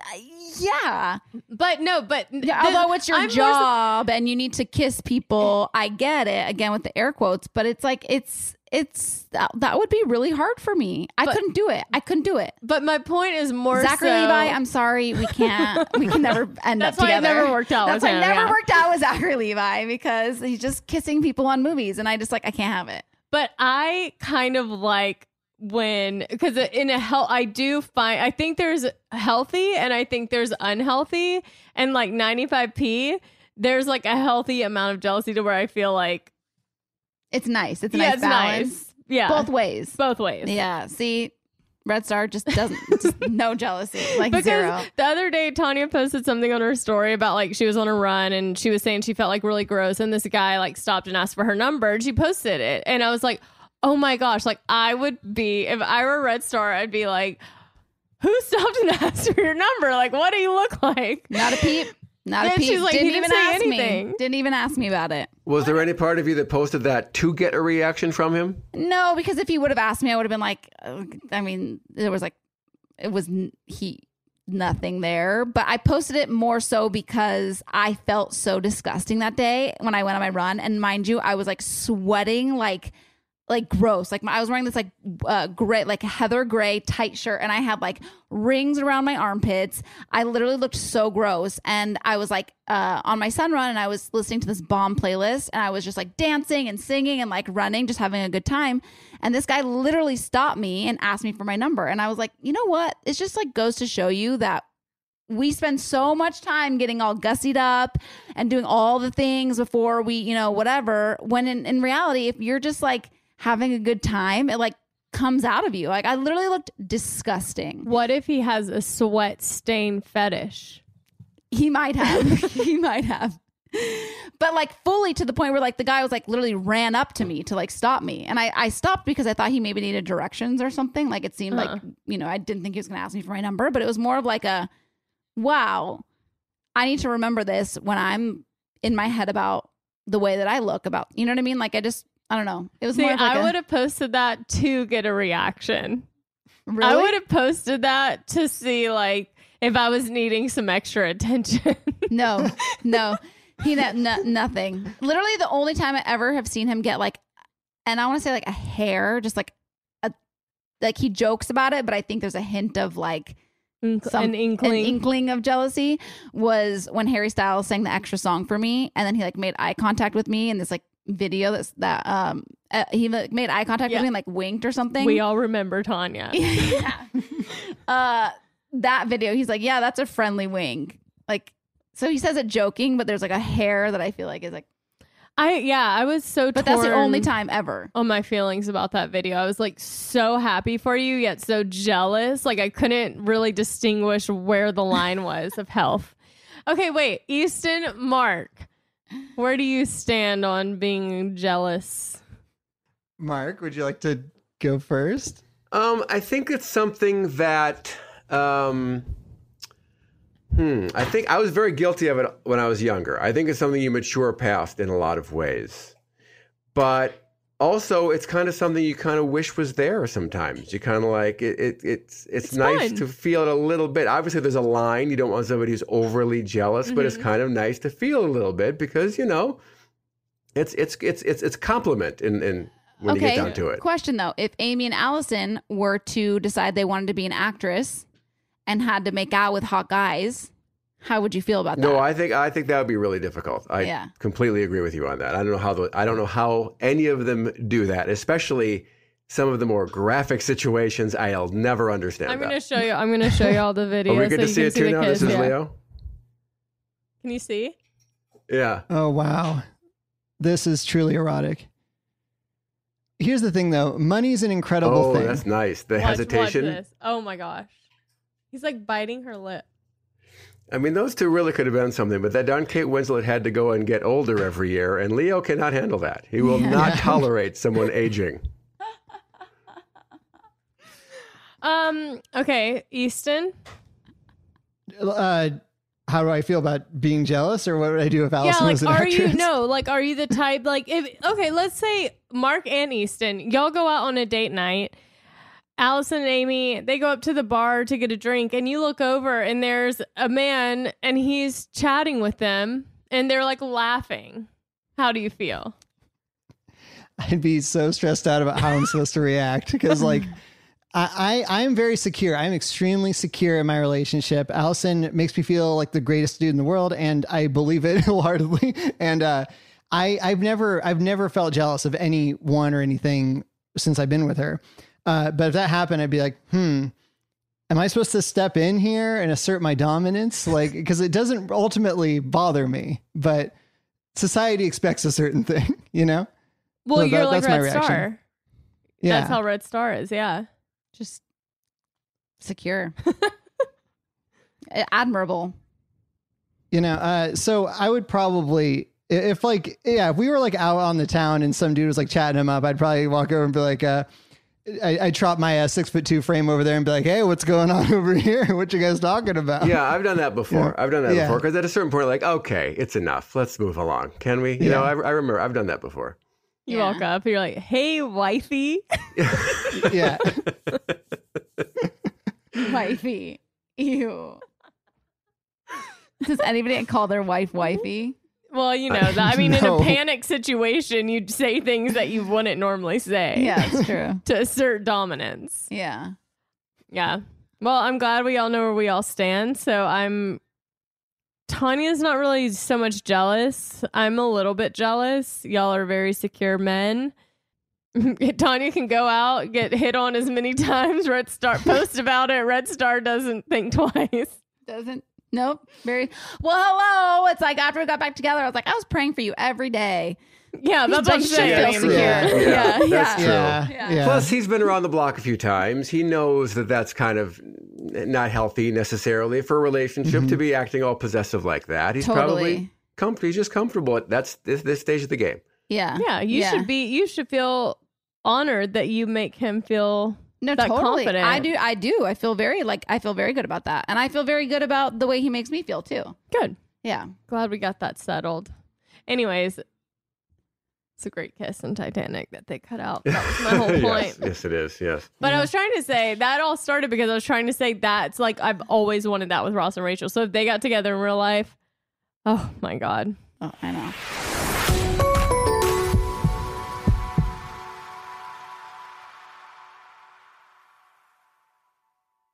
yeah. But no, but Yeah, the- although it's your I'm more so- job and you need to kiss people, I get it again with the air quotes, but it's like it's it's that, that would be really hard for me. I But- couldn't do it. I couldn't do it. but my point is more Zachary so, Levi, I'm sorry, we can't. We can never end That's up why it together. never worked out That's with why him, never yeah. worked out with Zachary Levi because he's just kissing people on movies, and I just like I can't have it. But I kind of like when because in a health I do find I think there's healthy and I think there's unhealthy and like 95p there's like a healthy amount of jealousy to where I feel like It's nice. It's a yeah nice it's balance. nice yeah Both ways. both ways Yeah. See, Red Star just doesn't just no jealousy, like because zero. the other day Tanya posted something on her story about like she was on a run and she was saying she felt like really gross and this guy like stopped and asked for her number and she posted it and I was like oh my gosh like I would be if I were Red Star I'd be like who stopped and asked for your number like what do you look like Not a peep. Not a And peep. she's like, didn't he didn't even say ask anything. me. Didn't even ask me about it. Was there any part of you that posted that to get a reaction from him? No, because if he would have asked me, I would have been like, uh, I mean, there was like, it was n- he nothing there. But I posted it more so because I felt so disgusting that day when I went on my run, and mind you, I was like sweating like. Like gross. Like my, I was wearing this like uh, gray, like heather gray tight shirt, and I had like rings around my armpits. I literally looked so gross, and I was like uh, on my sun run, and I was listening to this bomb playlist, and I was just like dancing and singing and like running, just having a good time. And this guy literally stopped me and asked me for my number, and I was like, you know what? It just like goes to show you that we spend so much time getting all gussied up and doing all the things before we, you know, whatever. When in, in reality, if you're just like having a good time, it like comes out of you. Like I literally looked disgusting. What if he has a sweat stain fetish? He might have. he might have. But like fully to the point where like the guy was like literally ran up to me to like stop me. And I, I stopped because I thought he maybe needed directions or something. Like it seemed like, uh. you know, I didn't think he was gonna ask me for my number, but it was more of like a wow, I need to remember this when I'm in my head about the way that I look about you know what I mean? Like I just I don't know. It was See, more like I a- would have posted that to get a reaction. really? I would have posted that to see like if I was needing some extra attention. No, no, he no, no, nothing. Literally, the only time I ever have seen him get like, and I want to say like a hair, just like a, like he jokes about it, but I think there's a hint of like some an inkling. an inkling of jealousy. Was when Harry Styles sang the extra song for me, and then he like made eye contact with me in this like video that's that um uh, he like made eye contact Yeah. with me and like winked or something. we all remember Tanya. yeah. uh that video he's like yeah that's a friendly wink like so he says it joking but there's like a hair that i feel like is like I yeah, I was so but that's the only time ever on my feelings about that video. I was like so happy for you yet so jealous. Like I couldn't really distinguish where the line was of health. Okay, wait. Easton Mark. Where do you stand on being jealous? Mark, would you like to go first? Um, I think it's something that, um, hmm, I think I was very guilty of it when I was younger. I think it's something you mature past in a lot of ways. But also, it's kind of something you kind of wish was there sometimes. You kind of like it, it it's, it's, It's nice fun. to feel it a little bit. Obviously, there's a line. You don't want somebody who's overly jealous, but Mm-hmm. it's kind of nice to feel a little bit because, you know, it's, it's, it's, it's, it's compliment in, in when you get down to it. question though if amy and allison were to decide they wanted to be an actress and had to make out with hot guys how would you feel about that No, I think I think that would be really difficult. I Yeah. completely agree with you on that. I don't know how the, I don't know how any of them do that, especially some of the more graphic situations. I'll never understand I'm gonna show you I'm gonna show you all the videos. Are we good so to you see can it too the now? This is Yeah. Leo. Can you see? Yeah. Oh wow. This is truly erotic. Here's the thing though, money's an incredible Oh, thing. Oh, that's nice. The Watch- watch hesitation. this. Oh my gosh. He's like biting her lip. I mean, those two really could have been something, but that darn Kate Winslet had to go and get older every year, and Leo cannot handle that. He will not tolerate someone aging. Um, okay, Easton. uh how do I feel about being jealous or what would I do if Allison yeah, like was an are actress? you no, like are you the type like if okay, let's say Mark and Easton, y'all go out on a date night. Allison and Amy, they go up to the bar to get a drink, and you look over and there's a man and he's chatting with them and they're like laughing. How do you feel? I'd be so stressed out about how I'm supposed to react because like I, I am very secure. I'm extremely secure in my relationship. Allison makes me feel like the greatest dude in the world, and I believe it wholeheartedly. And uh, I I've never I've never felt jealous of anyone or anything since I've been with her. Uh, but if that happened, I'd be like, hmm. Am I supposed to step in here and assert my dominance? Like, because it doesn't ultimately bother me, but society expects a certain thing, you know? Well, So you're that- like that's my Red reaction. Star. Yeah. That's how Red Star is, yeah. just secure admirable You know, uh, so I would probably, if like, yeah, if we were like out on the town and some dude was like chatting him up, I'd probably walk over and be like, uh, I, I'd drop my uh, six foot two frame over there and be like, hey, what's going on over here? What you guys talking about? Yeah, I've done that before. Yeah. I've done that Yeah. before because at a certain point, like, okay, it's enough. Let's move along. Can we? You Yeah. know, I, I remember I've done that before. You Yeah. walk up, and you're like, hey, wifey. Yeah. wifey ew does anybody call their wife wifey Well, you know, that, I mean, in a panic situation, you'd say things that you wouldn't normally say. yeah it's true To assert dominance. yeah Yeah. Well, I'm glad we all know where we all stand. So I'm. Tanya's not really so much jealous. I'm a little bit jealous. Y'all are very secure men. Tanya can go out, get hit on as many times. Red Star post about it. Red Star doesn't think twice. doesn't Nope. Very well. Hello. It's like after we got back together, I was like, I was praying for you every day. Yeah, that's what I'm But saying. feel secure. Yeah, Yeah, that's yeah. true. Yeah, yeah. Plus, he's been around the block a few times. He knows that that's kind of not healthy necessarily for a relationship to mm-hmm. be acting all possessive like that. He's Totally. probably comfortable. He's just comfortable. At, that's this, this stage of the game. Yeah. Yeah, you should be. You should feel honored that you make him feel. No, that totally. confident. I do. I do. I feel very like I feel very good about that, and I feel very good about the way he makes me feel too. Good. Yeah. Glad we got that settled. Anyways, it's a great kiss in Titanic that they cut out. That was my whole point. yes, yes, it is. Yes. But I was trying to say that all started because I was trying to say that's like I've always wanted that with Ross and Rachel. So if they got together in real life, oh my god. Oh, I know.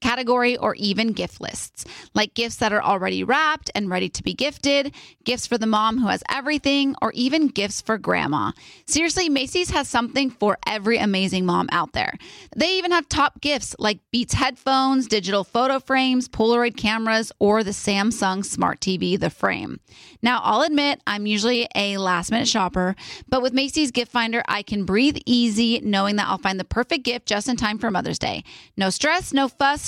category, or even gift lists, like gifts that are already wrapped and ready to be gifted, gifts for the mom who has everything, or even gifts for grandma. Seriously, Macy's has something for every amazing mom out there. They even have top gifts like Beats headphones, digital photo frames, Polaroid cameras, or the Samsung Smart TV, the frame. Now, I'll admit I'm usually a last minute shopper, but with Macy's Gift Finder, I can breathe easy knowing that I'll find the perfect gift just in time for Mother's Day. No stress, no fuss,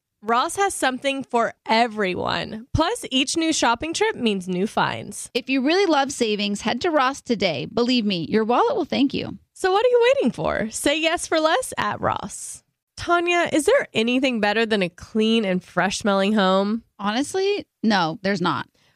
Ross has something for everyone. Plus, each new shopping trip means new finds. If you really love savings, head to Ross today. Believe me, your wallet will thank you. So, what are you waiting for? Say yes for less at Ross. Tanya, is there anything better than a clean and fresh smelling home? Honestly, no, there's not.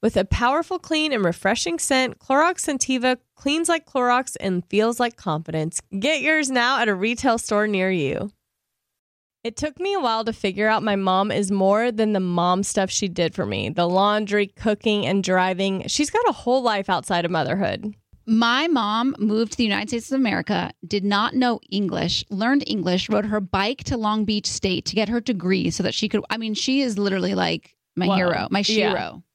With a powerful, clean, and refreshing scent, Clorox Scentiva cleans like Clorox and feels like confidence. Get yours now at a retail store near you. It took me a while to figure out my mom is more than the mom stuff she did for me the laundry, cooking, and driving. She's got a whole life outside of motherhood. My mom moved to the United States of America, did not know English, learned English, rode her bike to Long Beach State to get her degree so that she could. I mean, she is literally like my Wow. hero, my Yeah.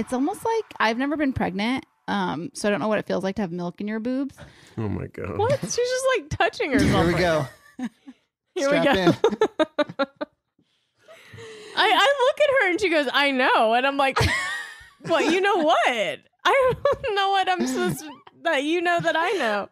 It's almost like I've never been pregnant, um, so I don't know what it feels like to have milk in your boobs. Oh my god. What? She's just like touching herself. Here we right go. Here Strap we go. in. I, I look at her and she goes, I know. And I'm like, what? You know what? I don't know what I'm supposed to, that you know that I know.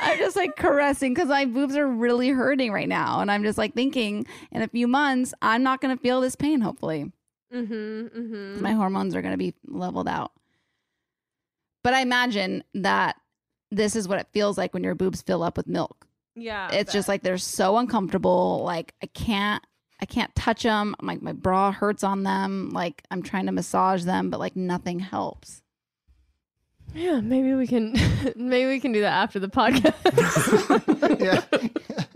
I'm just like caressing because my boobs are really hurting right now. And I'm just like thinking in a few months, I'm not going to feel this pain, hopefully. Mm-hmm, mm-hmm. My hormones are going to be leveled out. But I imagine that this is what it feels like when your boobs fill up with milk. Yeah. it's just like they're so uncomfortable. Like I can't, I can't touch them. Like my bra hurts on them. Like I'm trying to massage them, but like nothing helps. Yeah, maybe we can maybe we can do that after the podcast. yeah.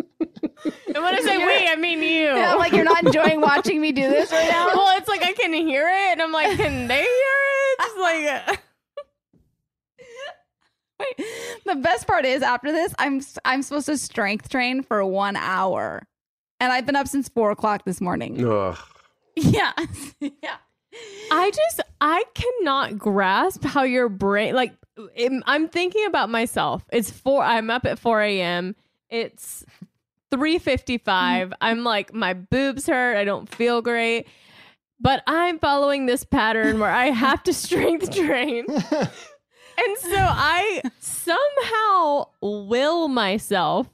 and when I say we, I mean you. Yeah, like you're not enjoying watching me do this right now. well, it's like I can hear it, and I'm like, can they hear it? It's like, uh, Wait, the best part is after this, I'm I'm supposed to strength train for one hour, and I've been up since four o'clock this morning. Ugh. Yeah, yeah. I just I cannot grasp how your brain like im- I'm thinking about myself. It's four. I'm up at four a.m. It's three fifty five. Mm-hmm. I'm like my boobs hurt. I don't feel great, but I'm following this pattern where I have to strength train. And so I somehow will myself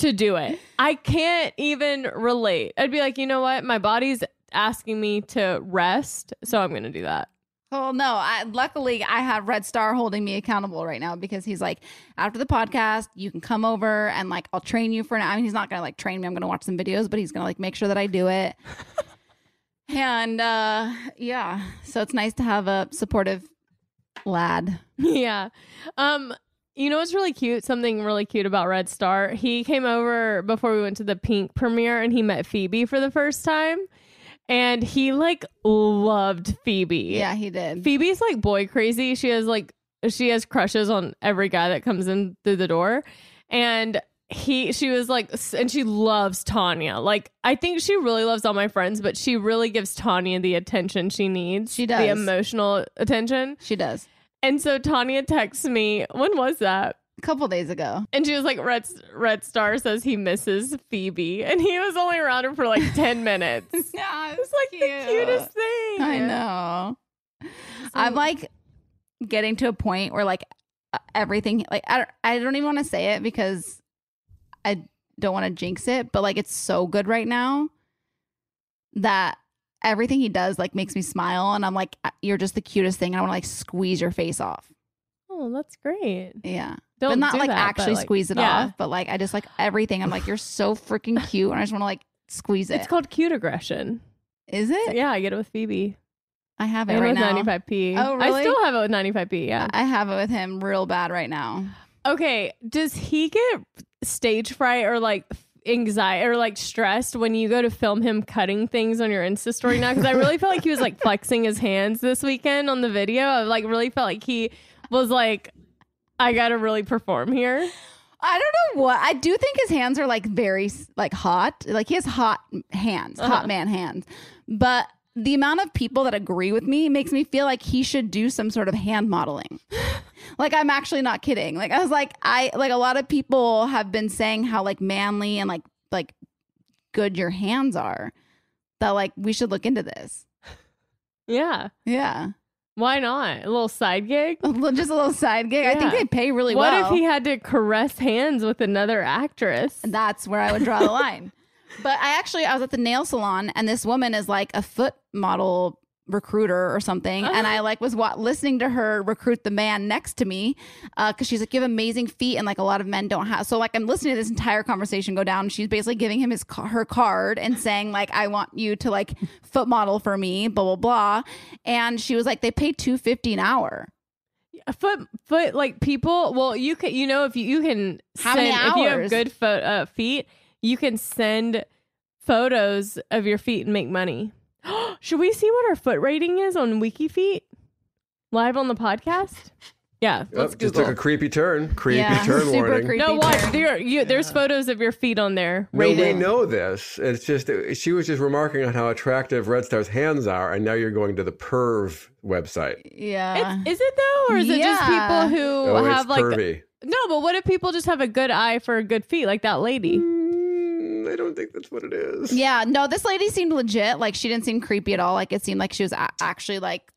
to do it. I can't even relate. I'd be like, you know what? My body's asking me to rest, so I'm going to do that. Well, no. I, luckily, I have Red Star holding me accountable right now because he's like, after the podcast, you can come over and like I'll train you for an. I mean, he's not gonna like train me. I'm gonna watch some videos, but he's gonna like make sure that I do it. and uh yeah, so it's nice to have a supportive lad. yeah. Um you know what's really cute? Something really cute about Red Star. He came over before we went to the Pink premiere and he met Phoebe for the first time. And he like loved Phoebe. Yeah, he did. Phoebe's like boy crazy. She has like she has crushes on every guy that comes in through the door. And he she was like and she loves Tanya. Like I think she really loves all my friends, but she really gives Tanya the attention she needs. She does The emotional attention. She does. And so Tanya texts me, when was that? A couple days ago. And she was like, Red, Red Star says he misses Phoebe. And he was only around her for like 10 minutes. it was like the cutest thing. I know. I'm like getting to a point where like everything like I don't, I don't even want to say it because I don't want to jinx it, but like it's so good right now that everything he does like makes me smile and I'm like "Uh, you're just the cutest thing and I want to like squeeze your face off. Oh, that's great. Yeah. Don't but not like that, actually like, squeeze it yeah. off, but like I just like everything. I'm like you're so freaking cute and I just want to like squeeze it. It's called cute aggression. Is it? Yeah, I get it with Phoebe. I have it And right with now. 95p. Oh, I still have it with 95p. Yeah. I have it with him real bad right now. Okay. Does he get stage fright or like anxiety or like stressed when you go to film him cutting things on your Insta story now? Because I really felt like he was like flexing his hands this weekend on the video. I like really felt like he was like, I gotta really perform here. I don't know what. I do think his hands are like very like hot. Like he has hot hands, Uh-huh. hot man hands. But the amount of people that agree with me makes me feel like he should do some sort of hand modeling. like I'm actually not kidding. Like I was like I like a lot of people have been saying how like manly and like like good your hands are. That like we should look into this. Yeah. Yeah. Why not? A little side gig? Just a little side gig. I think they pay really what well. What if he had to caress hands with another actress? That's where I would draw the line. But I actually I was at the nail salon and this woman is like a foot model recruiter or something and i like was wa- listening to her recruit the man next to me because she's like you have amazing feet and like a lot of men don't have so like i'm listening to this entire conversation go down she's basically giving him his her card and saying like i want you to like foot model for me blah blah blah and she was like they pay 250 an hour. Foot foot like people well you can you know if you, you can How send, if you have good fo- uh, feet you can send photos of your feet and make money should we see what our foot rating is on wikifeet live on the podcast yeah Oh, let's just Google. took a creepy turn. Creepy Yeah, turn super warning. creepy. no watch turn. there you, there's photos of your feet on there No, we know this. It's just she was just remarking on how attractive Red Star's hands are, and now you're going to the Perv website. yeah It's, is it though or is it just people who Oh, have it's like pervy. no but what if people just have a good eye for good feet like that lady Mm, I don't think that's what it is. Yeah, no, this lady seemed legit. Like she didn't seem creepy at all. Like it seemed like she was a- actually like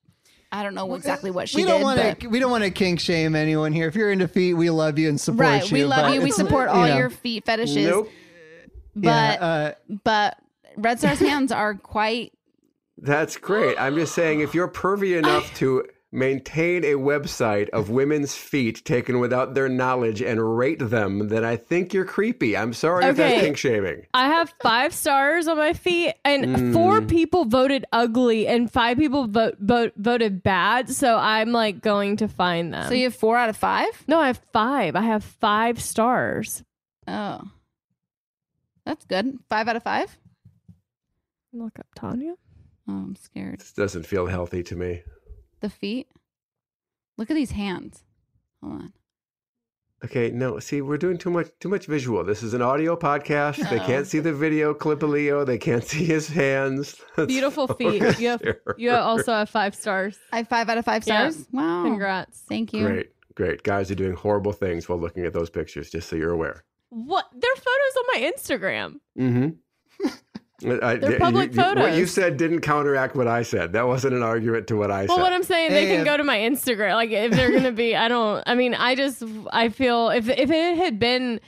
I don't know exactly what she we don't did. want but- to. We don't want to kink shame anyone here. If you're into feet, we love you and support right, you. we love you. We support all you know, your feet fetishes. Nope. But yeah, uh, but Red Star's hands are quite. That's great. I'm just saying, if you're pervy enough to maintain a website of women's feet taken without their knowledge and rate them, then I think you're creepy. I'm sorry if that's Okay. kink shaming. I have five stars on my feet, and Mm. four people voted ugly, and five people vote, vote voted bad. So I'm like going to find them. So you have four out of five. no, I have five. I have five stars. Oh, that's good. Five out of five. Look up Tanya. Oh, I'm scared. This doesn't feel healthy to me. The feet. Look at these hands. Hold on. Okay, no, see, we're doing too much too much visual. This is an audio podcast. They Oh. can't see the video clip of Leo. They can't see his hands. Let's Beautiful feet. You have here. you also have five stars. I have five out of five Yeah. stars. Wow. Congrats. Thank you. Great, great. Guys are doing horrible things while looking at those pictures, just so you're aware. What? They're photos on my Instagram. Mm-hmm. Uh, I, They're you- public you- What you said didn't counteract what I said. That wasn't an argument to what I Well, said. Well, what I'm saying, they Hey, can go to my Instagram. Like if they're gonna be, I don't. I mean, I just, I feel if if it had been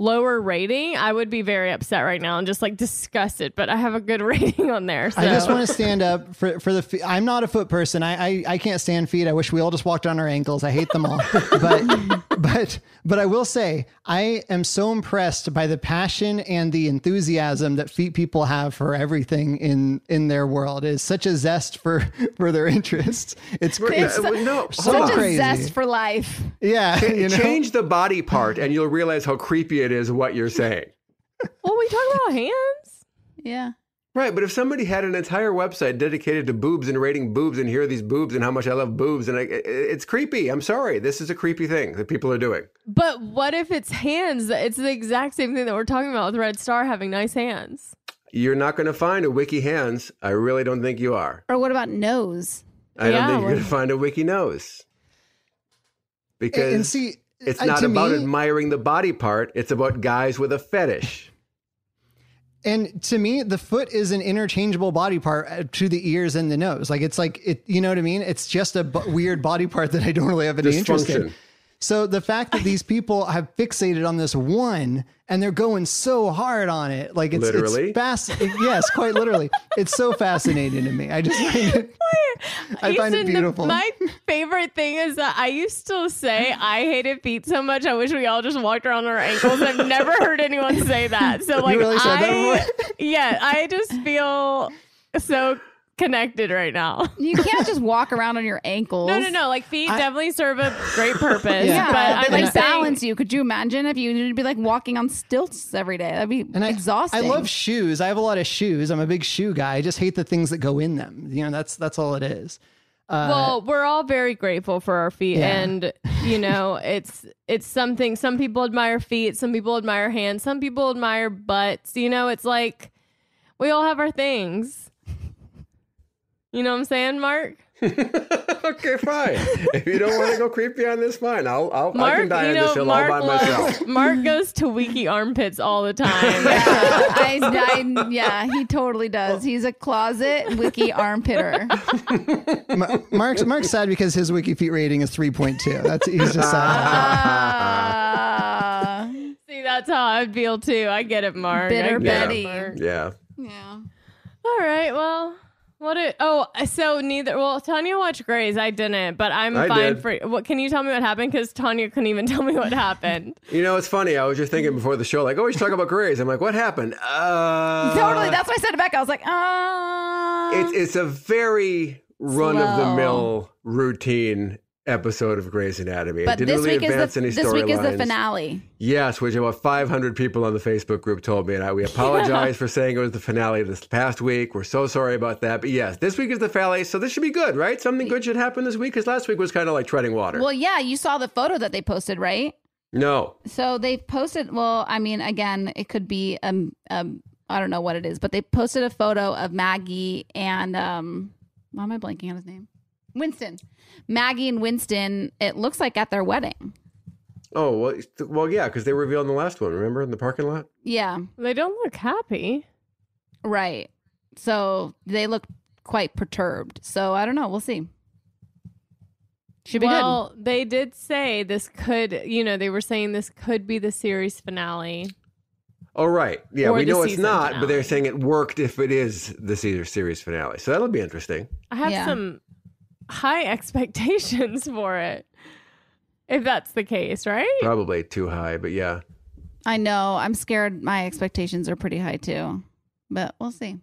lower rating, I would be very upset right now and just like disgusted. But I have a good rating on there. So. I just want to stand up for for the. Fe- I'm not a foot person. I, I I can't stand feet. I wish we all just walked on our ankles. I hate them all. but but but I will say I am so impressed by the passion and the enthusiasm that feet people have for everything in in their world. It is such a zest for for their interests. It's We're- it's uh, no, so Such on. a zest for life. yeah. You know? Change the body part, and you'll realize how creepy it is what you're saying. well, we talk about hands. Yeah. Right, but if somebody had an entire website dedicated to boobs and rating boobs and here are these boobs and how much I love boobs, and I, it's creepy. I'm sorry, this is a creepy thing that people are doing. But what if it's hands? It's the exact same thing that we're talking about with Red Star having nice hands. You're not going to find a wiki hands. I really don't think you are. Or what about nose? I don't Yeah, think you're going to find a wiki nose because and see, it's not about me- admiring the body part. It's about guys with a fetish. And to me, the foot is an interchangeable body part uh, to the ears and the nose. Like it's like it, you know what I mean? It's just a b- weird body part that I don't really have any interest in. Dysfunction. So the fact that these people have fixated on this one and they're going so hard on it, like it's Literally? it's fast. yes, quite literally. It's so fascinating to me. I just find it. I find it to- beautiful. my favorite thing is that I used to say I hated feet so much. I wish we all just walked around on our ankles. I've never heard anyone say that. So like, really said I, before? yeah, I just feel so connected right now. You can't just walk around on your ankles. No, no, no. Like feet definitely serve a great purpose. Yeah, but they I'm like saying- balance you. Could you imagine if you would be like walking on stilts every day? That'd be And exhausting. I love shoes. I have a lot of shoes. I'm a big shoe guy. I just hate the things that go in them. You know, that's that's all it is. Uh, well, we're all very grateful for our feet, Yeah. and you know, it's it's something. Some people admire feet, some people admire hands, some people admire butts. You know, it's like we all have our things. You know what I'm saying, Mark? okay, fine. if you don't want to go creepy on this, fine. I'll, I'll I can die you on know, this hill Mark all by myself. loves, Mark goes to wiki armpits all the time. I, I, yeah, he totally does. He's a closet wiki armpitter. Ma- Mark's Mark's sad because his wiki feet rating is 3.2. That's he's just sad. Uh, See, that's how I feel too. I get it, Mark. Bitter I it, Betty. Mark. Yeah. yeah. All right, well, What? It, oh, so neither. Well, Tanya watched Grey's. I didn't, but I'm I fine did. for. What? Can you tell me what happened? Because Tanya couldn't even tell me what happened. You know, it's funny. I was just thinking before the show, like, oh, we should talk about Grey's. I'm like, what happened? Uh, totally. That's what I said it back. I was like, ah. It's it's a very run of the mill routine episode of Grey's Anatomy. but it didn't this really week is advance the any this week is the finale. Yes, which about 500 people on the Facebook group told me, and I, we apologize for saying it was the finale this past week. We're so sorry about that. But yes, this week is the finale, so this should be good, right? Something good should happen this week because last week was kind of like treading water. Well, yeah, you saw the photo that they posted, right? no, So they posted. Well, I mean, again, it could be um um I don't know what it is, but they posted a photo of Maggie and um why am I blanking on his name? Winston. Maggie and Winston. It looks like at their wedding. oh well, well, yeah, because they revealed in the last one. Remember in the parking lot? Yeah, They don't look happy. right. So they look quite perturbed. So I don't know. We'll see. Should be well, they did say this could. You know, they were saying this could be the series finale. Oh right, yeah, we the know it's season not, but they're saying it worked if it is the Caesar series finale. So that'll be interesting. I have Yeah. some high expectations for it. If that's the case, right? Probably too high, but yeah. I know. I'm scared. My expectations are pretty high too, but we'll see.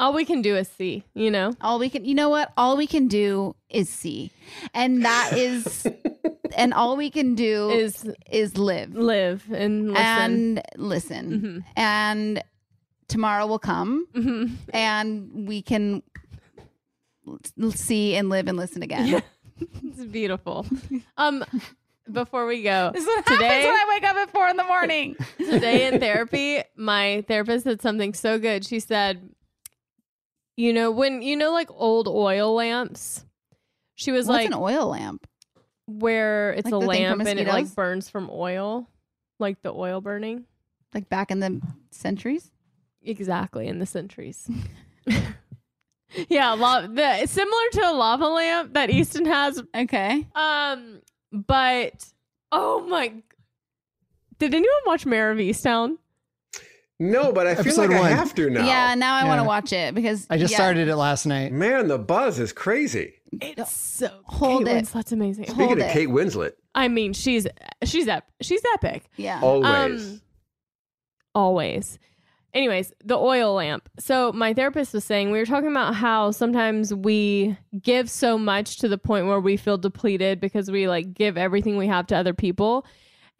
All we can do is see, you know? All we can, you know what? All we can do is see, and that is, and all we can do Is is live live and listen. and listen. And tomorrow will come, Mhm. and we can l- see and live and listen again. It's beautiful. Um before we go, This is what today happens when I wake up at four in the morning. today in therapy, my therapist said something so good. She said, "You know when you know like old oil lamps." She was What's like, an oil lamp? "Where it's Like a the thing for lamp and it like burns from oil, like the oil burning." Like back in the centuries? Exactly in the centuries. yeah, la- the similar to a lava lamp that Easton has. Okay. Um, but oh my! Did anyone watch Mare of Easttown? No, but I feel Episode like I one. have to now. Yeah, now I want to Yeah. watch it because I just yeah. started it last night. Man, the buzz is crazy. It's so Hold Kate it. Winslet's amazing. Hold Speaking of it. Kate Winslet, I mean, she's she's ep- she's epic. Yeah. always. Um, always. Anyways, the oil lamp. So my therapist was saying we were talking about how sometimes we give so much to the point where we feel depleted because we like give everything we have to other people.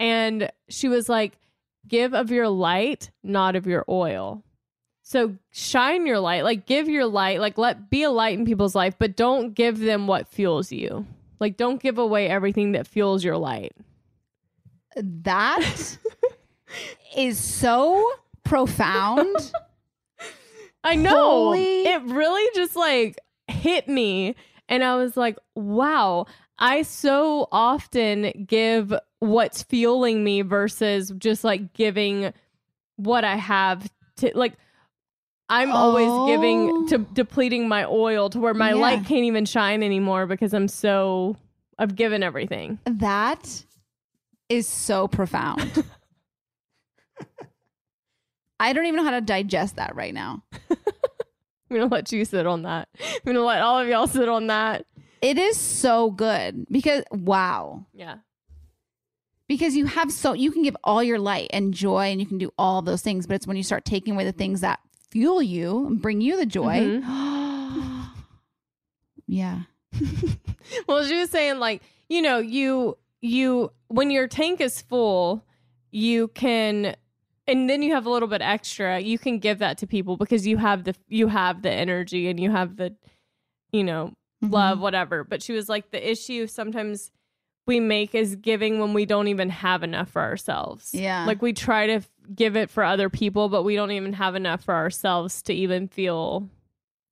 And she was like, give of your light, not of your oil. So shine your light, like give your light, like let be a light in people's life, but don't give them what fuels you. Like don't give away everything that fuels your light. That is so profound. I know. Holy- It really just like hit me. And I was like, wow, I so often give what's fueling me versus just like giving what I have to like. I'm always giving Oh. to depleting my oil to where my Yeah. light can't even shine anymore because I'm so I've given everything. That is so profound. I don't even know how to digest that right now. I'm gonna let you sit on that. I'm gonna let all of y'all sit on that. It is so good because wow. Yeah. Because you have so you can give all your light and joy and you can do all those things, but it's when you start taking away the things that fuel you and bring you the joy. Mm-hmm. yeah. well she was saying like you know you you when your tank is full you can and then you have a little bit extra you can give that to people because you have the you have the energy and you have the you know Mm-hmm. love whatever but she was like the issue sometimes we make is giving when we don't even have enough for ourselves Yeah. like we try to f- give it for other people but we don't even have enough for ourselves to even feel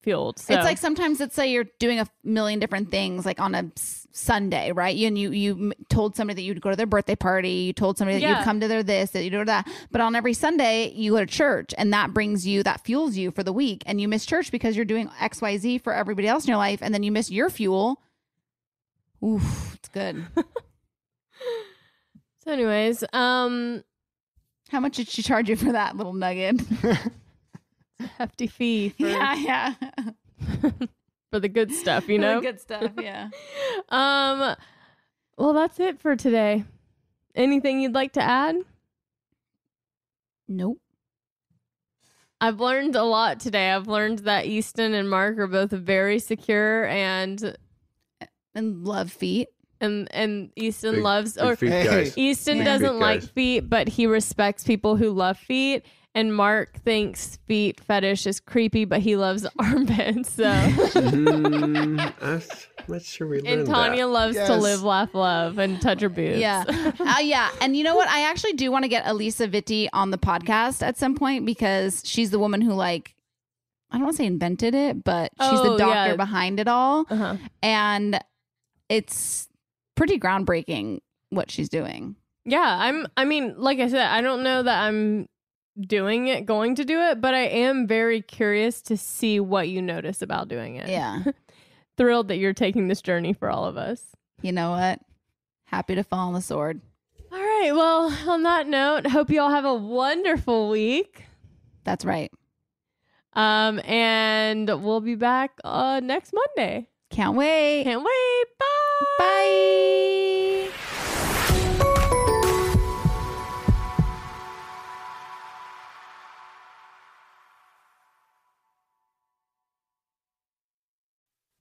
fueled so It's like sometimes let's say you're doing a million different things like on a s- Sunday, right? You, and you you told somebody that you'd go to their birthday party, you told somebody that Yeah. you'd come to their this, that you do that. But on every Sunday, you go to church and that brings you that fuels you for the week and you miss church because you're doing XYZ for everybody else in your life and then you miss your fuel. Oof, it's good. so anyways um How much did she charge you for that little nugget? hefty fee for yeah, yeah. for the good stuff, you know. good stuff. Yeah. um, well, that's it for today. Anything you'd like to add? Nope. I've learned a lot today. I've learned that Easton and Mark are both very secure and And love feet. and and Easton Big- loves big or feet guys. Easton Yeah. doesn't Feet like guys. feet, but he respects people who love feet. And Mark thinks feet fetish is creepy, but he loves armpits. So Mm, I'm not sure we learned and Tanya that. loves to live, laugh, love, and touch her boobs. Yeah. uh, yeah. And you know what? I actually do want to get Alisa Vitti on the podcast at some point because she's the woman who, like, I don't want to say invented it, but she's Oh, the doctor yeah. behind it all. Uh-huh. And it's pretty groundbreaking what she's doing. Yeah, I'm I mean, like I said, I don't know that I'm doing it, going to do it, but I am very curious to see what you notice about doing it. Yeah. Thrilled that you're taking this journey for all of us. you know what? Happy to fall on the sword. All right, well, on that note, hope you all have a wonderful week. That's right. Um and we'll be back uh next Monday. Can't wait. Can't wait. Bye. Bye.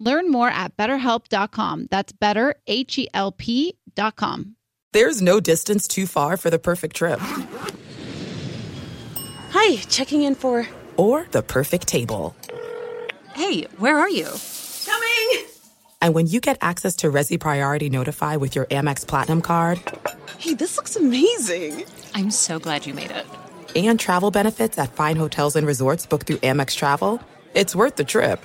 Learn more at betterhelp.com. That's better, H E L P.com. There's no distance too far for the perfect trip. Hi, checking in for. Or the perfect table. Hey, where are you? Coming! And when you get access to Resy Priority Notify with your Amex Platinum card Hey, this looks amazing! I'm so glad you made it. and travel benefits at fine hotels and resorts booked through Amex Travel, it's worth the trip.